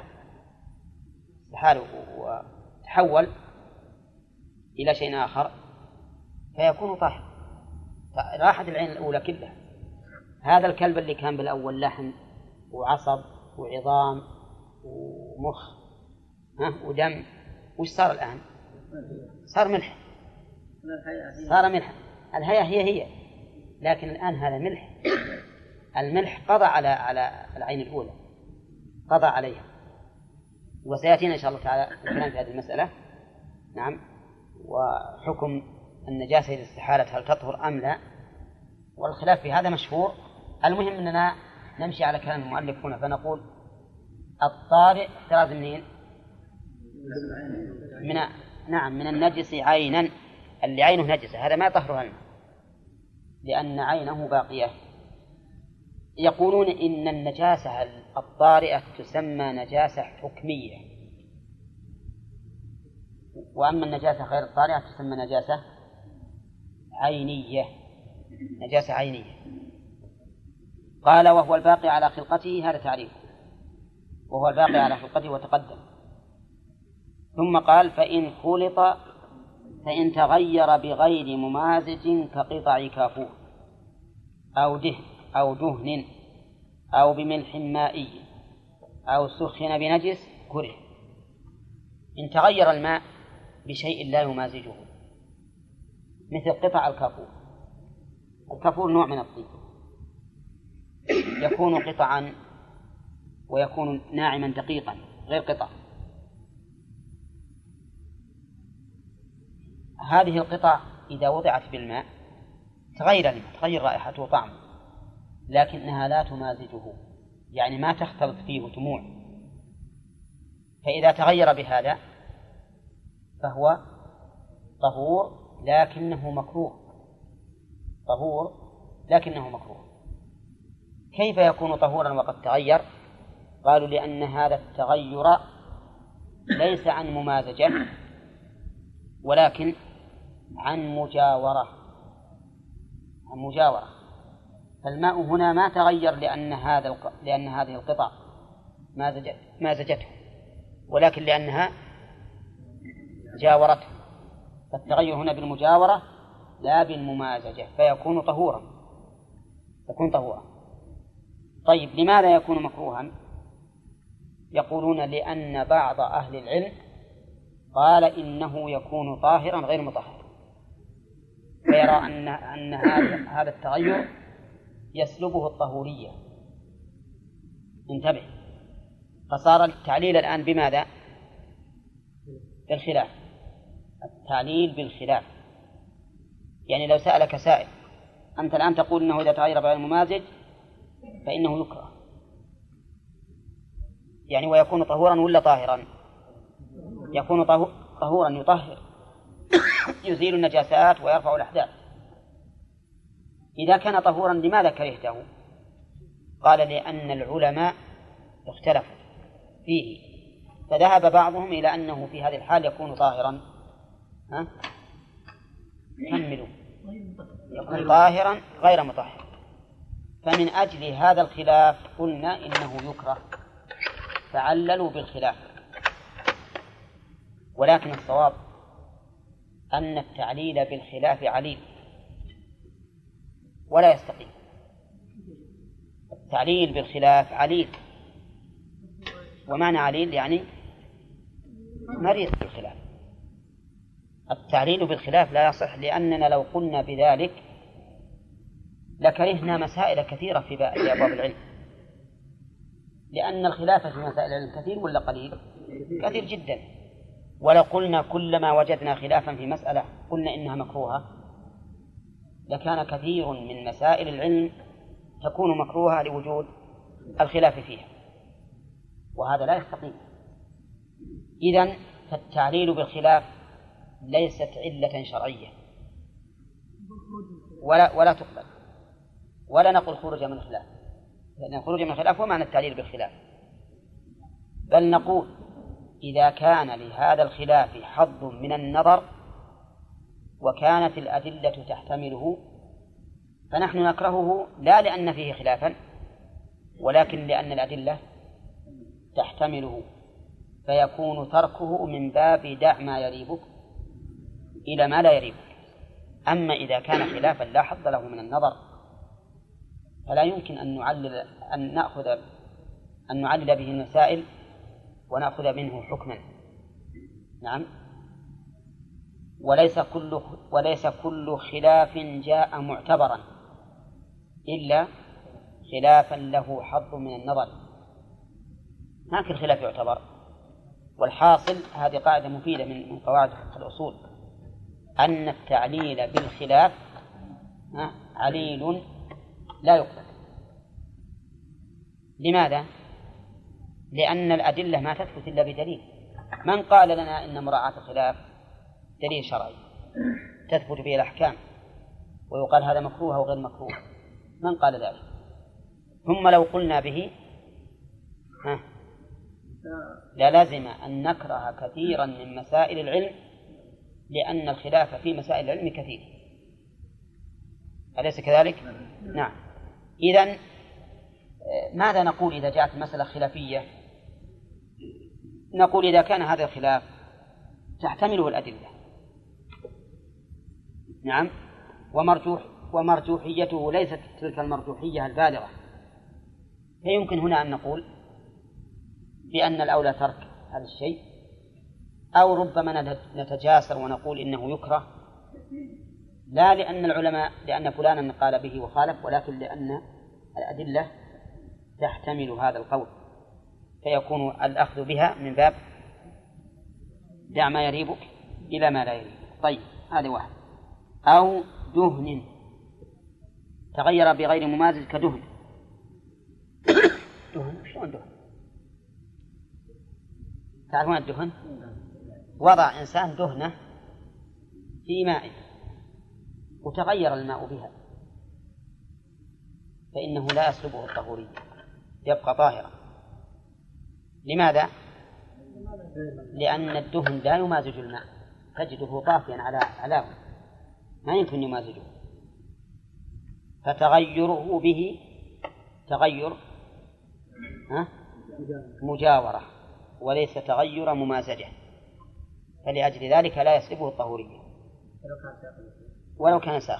استحال وتحول إلى شيء آخر فيكون طاهر. راحت العين الأولى كلها. هذا الكلب اللي كان بالأول لحم وعصب وعظام ومخ ها ودم. وش صار الآن؟ صار ملح. صار ملح. الهيئة هي هي لكن الآن هذا ملح. الملح قضى على على العين الأولى. قضى عليها. وسيأتينا إن شاء الله تعالى الكلام في هذه المسألة. نعم. وحكم النجاسة إذا استحالت هل تطهر أم لا؟ والخلاف في هذا مشهور. المهم أننا نمشي على كلام المؤلف هنا فنقول الطارئ احتراز منين؟ من نعم من النجس عينا. اللي عينه نجسة هذا ما الماء لأن عينه باقية. يقولون إن النجاسة الطارئة تسمى نجاسة حكمية. وأما النجاسة غير الطارئة تسمى نجاسة عينية. نجاسة عينية. قال وهو الباقي على خلقته هذا تعريفه وهو الباقي على خلقته وتقدم. ثم قال فإن خلط فإن تغير بغير ممازج كقطع كافور أو دهن أو دهن أو بملح مائي أو سخن بنجس كره. إن تغير الماء بشيء لا يمازجه مثل قطع الكافور. الكافور نوع من الطين. يكون قطعا ويكون ناعما دقيقا غير قطع. هذه القطع إذا وضعت في الماء تغير تغير رائحته وطعمه لكنها لا تمازجه يعني ما تختلط فيه دموع فإذا تغير بهذا فهو طهور لكنه مكروه. طهور لكنه مكروه. كيف يكون طهورا وقد تغير؟ قالوا لأن هذا التغير ليس عن ممازجة ولكن عن مجاورة. عن مجاورة. فالماء هنا ما تغير لأن هذا لأن هذه القطع مازجت مازجته ولكن لأنها جاورته فالتغير هنا بالمجاورة لا بالممازجة فيكون طهورا. يكون طهورا. طيب لماذا يكون مكروها؟ يقولون لأن بعض أهل العلم قال إنه يكون طاهرا غير مطهر. فيرى أن أن هذا هذا التغير يسلبه الطهورية. انتبه. فصار التعليل الآن بماذا؟ بالخلاف. التعليل بالخلاف. يعني لو سألك سائل أنت الآن تقول أنه إذا تغير بغير الممازج فإنه يكره. يعني ويكون طهورا ولا طاهرا؟ يكون طهورا يطهر. يزيل النجاسات ويرفع الأحداث. إذا كان طهورا لماذا كرهته؟ قال لأن العلماء اختلفوا فيه. فذهب بعضهم إلى أنه في هذه الحال يكون طاهرا. ها؟ كملوا. يكون طاهرا غير مطهر. فمن أجل هذا الخلاف قلنا إنه يكره. فعللوا بالخلاف. ولكن الصواب أن التعليل بالخلاف عليل ولا يستقيم. التعليل بالخلاف عليل ومعنى عليل يعني مريض بالخلاف. التعليل بالخلاف لا يصح لأننا لو قلنا بذلك لكرهنا مسائل كثيرة في أبواب العلم. لأن الخلاف في مسائل العلم كثير ولا قليل؟ كثير جدا. ولو قلنا كلما وجدنا خلافا في مسألة قلنا إنها مكروهة لكان كثير من مسائل العلم تكون مكروهة لوجود الخلاف فيها. وهذا لا يستقيم. إذا فالتعليل بالخلاف ليست علة شرعية. ولا ولا تقبل. ولا نقول خروج من الخلاف. لأن الخروج من الخلاف هو معنى التعليل بالخلاف. بل نقول إذا كان لهذا الخلاف حظ من النظر وكانت الأدلة تحتمله فنحن نكرهه لا لأن فيه خلافا ولكن لأن الأدلة تحتمله. فيكون تركه من باب دع ما يريبك. إلى ما لا يريبك أما إذا كان خلافا لا حظ له من النظر فلا يمكن أن نعلل أن نأخذ أن نعلل به المسائل ونأخذ منه حكما. نعم. وليس كل وليس كل خلاف جاء معتبرا إلا خلافا له حظ من النظر. ما كل خلاف يعتبر والحاصل هذه قاعدة مفيدة من قواعد الأصول. أن التعليل بالخلاف عليل لا يقبل. لماذا؟ لأن الأدلة ما تثبت إلا بدليل. من قال لنا إن مراعاة الخلاف دليل شرعي. تثبت به الأحكام. ويقال هذا مكروه أو غير مكروه. من قال ذلك؟ ثم لو قلنا به ها لازم أن نكره كثيرا من مسائل العلم لأن الخلاف في مسائل العلم كثير. أليس كذلك؟ نعم. إذا ماذا نقول إذا جاءت مسألة خلافية؟ نقول إذا كان هذا الخلاف تحتمله الأدلة. نعم. ومرجوح ومرجوحيته ليست تلك المرجوحية البالغة. فيمكن هنا أن نقول بأن الأولى ترك هذا الشيء أو ربما نتجاسر ونقول إنه يكره. لا لأن العلماء لأن فلانا قال به وخالف ولكن لأن الأدلة تحتمل هذا القول. فيكون الأخذ بها من باب دع ما يريبك إلى ما لا يريبك طيب هذه واحد. أو دهن. تغير بغير ممازج كدهن. دهن؟ شلون دهن؟ تعرفون الدهن؟ وضع إنسان دهنة في ماء وتغير الماء بها. فإنه لا يسلبه الطهورية يبقى طاهرا. لماذا؟ لأن الدهن لا يمازج الماء. تجده طافيا على علاه. ما يمكن يمازجه. فتغيره به تغير؟ مجاورة. وليس تغير ممازجة. فلأجل ذلك لا يسلبه الطهورية. ولو كان ساخن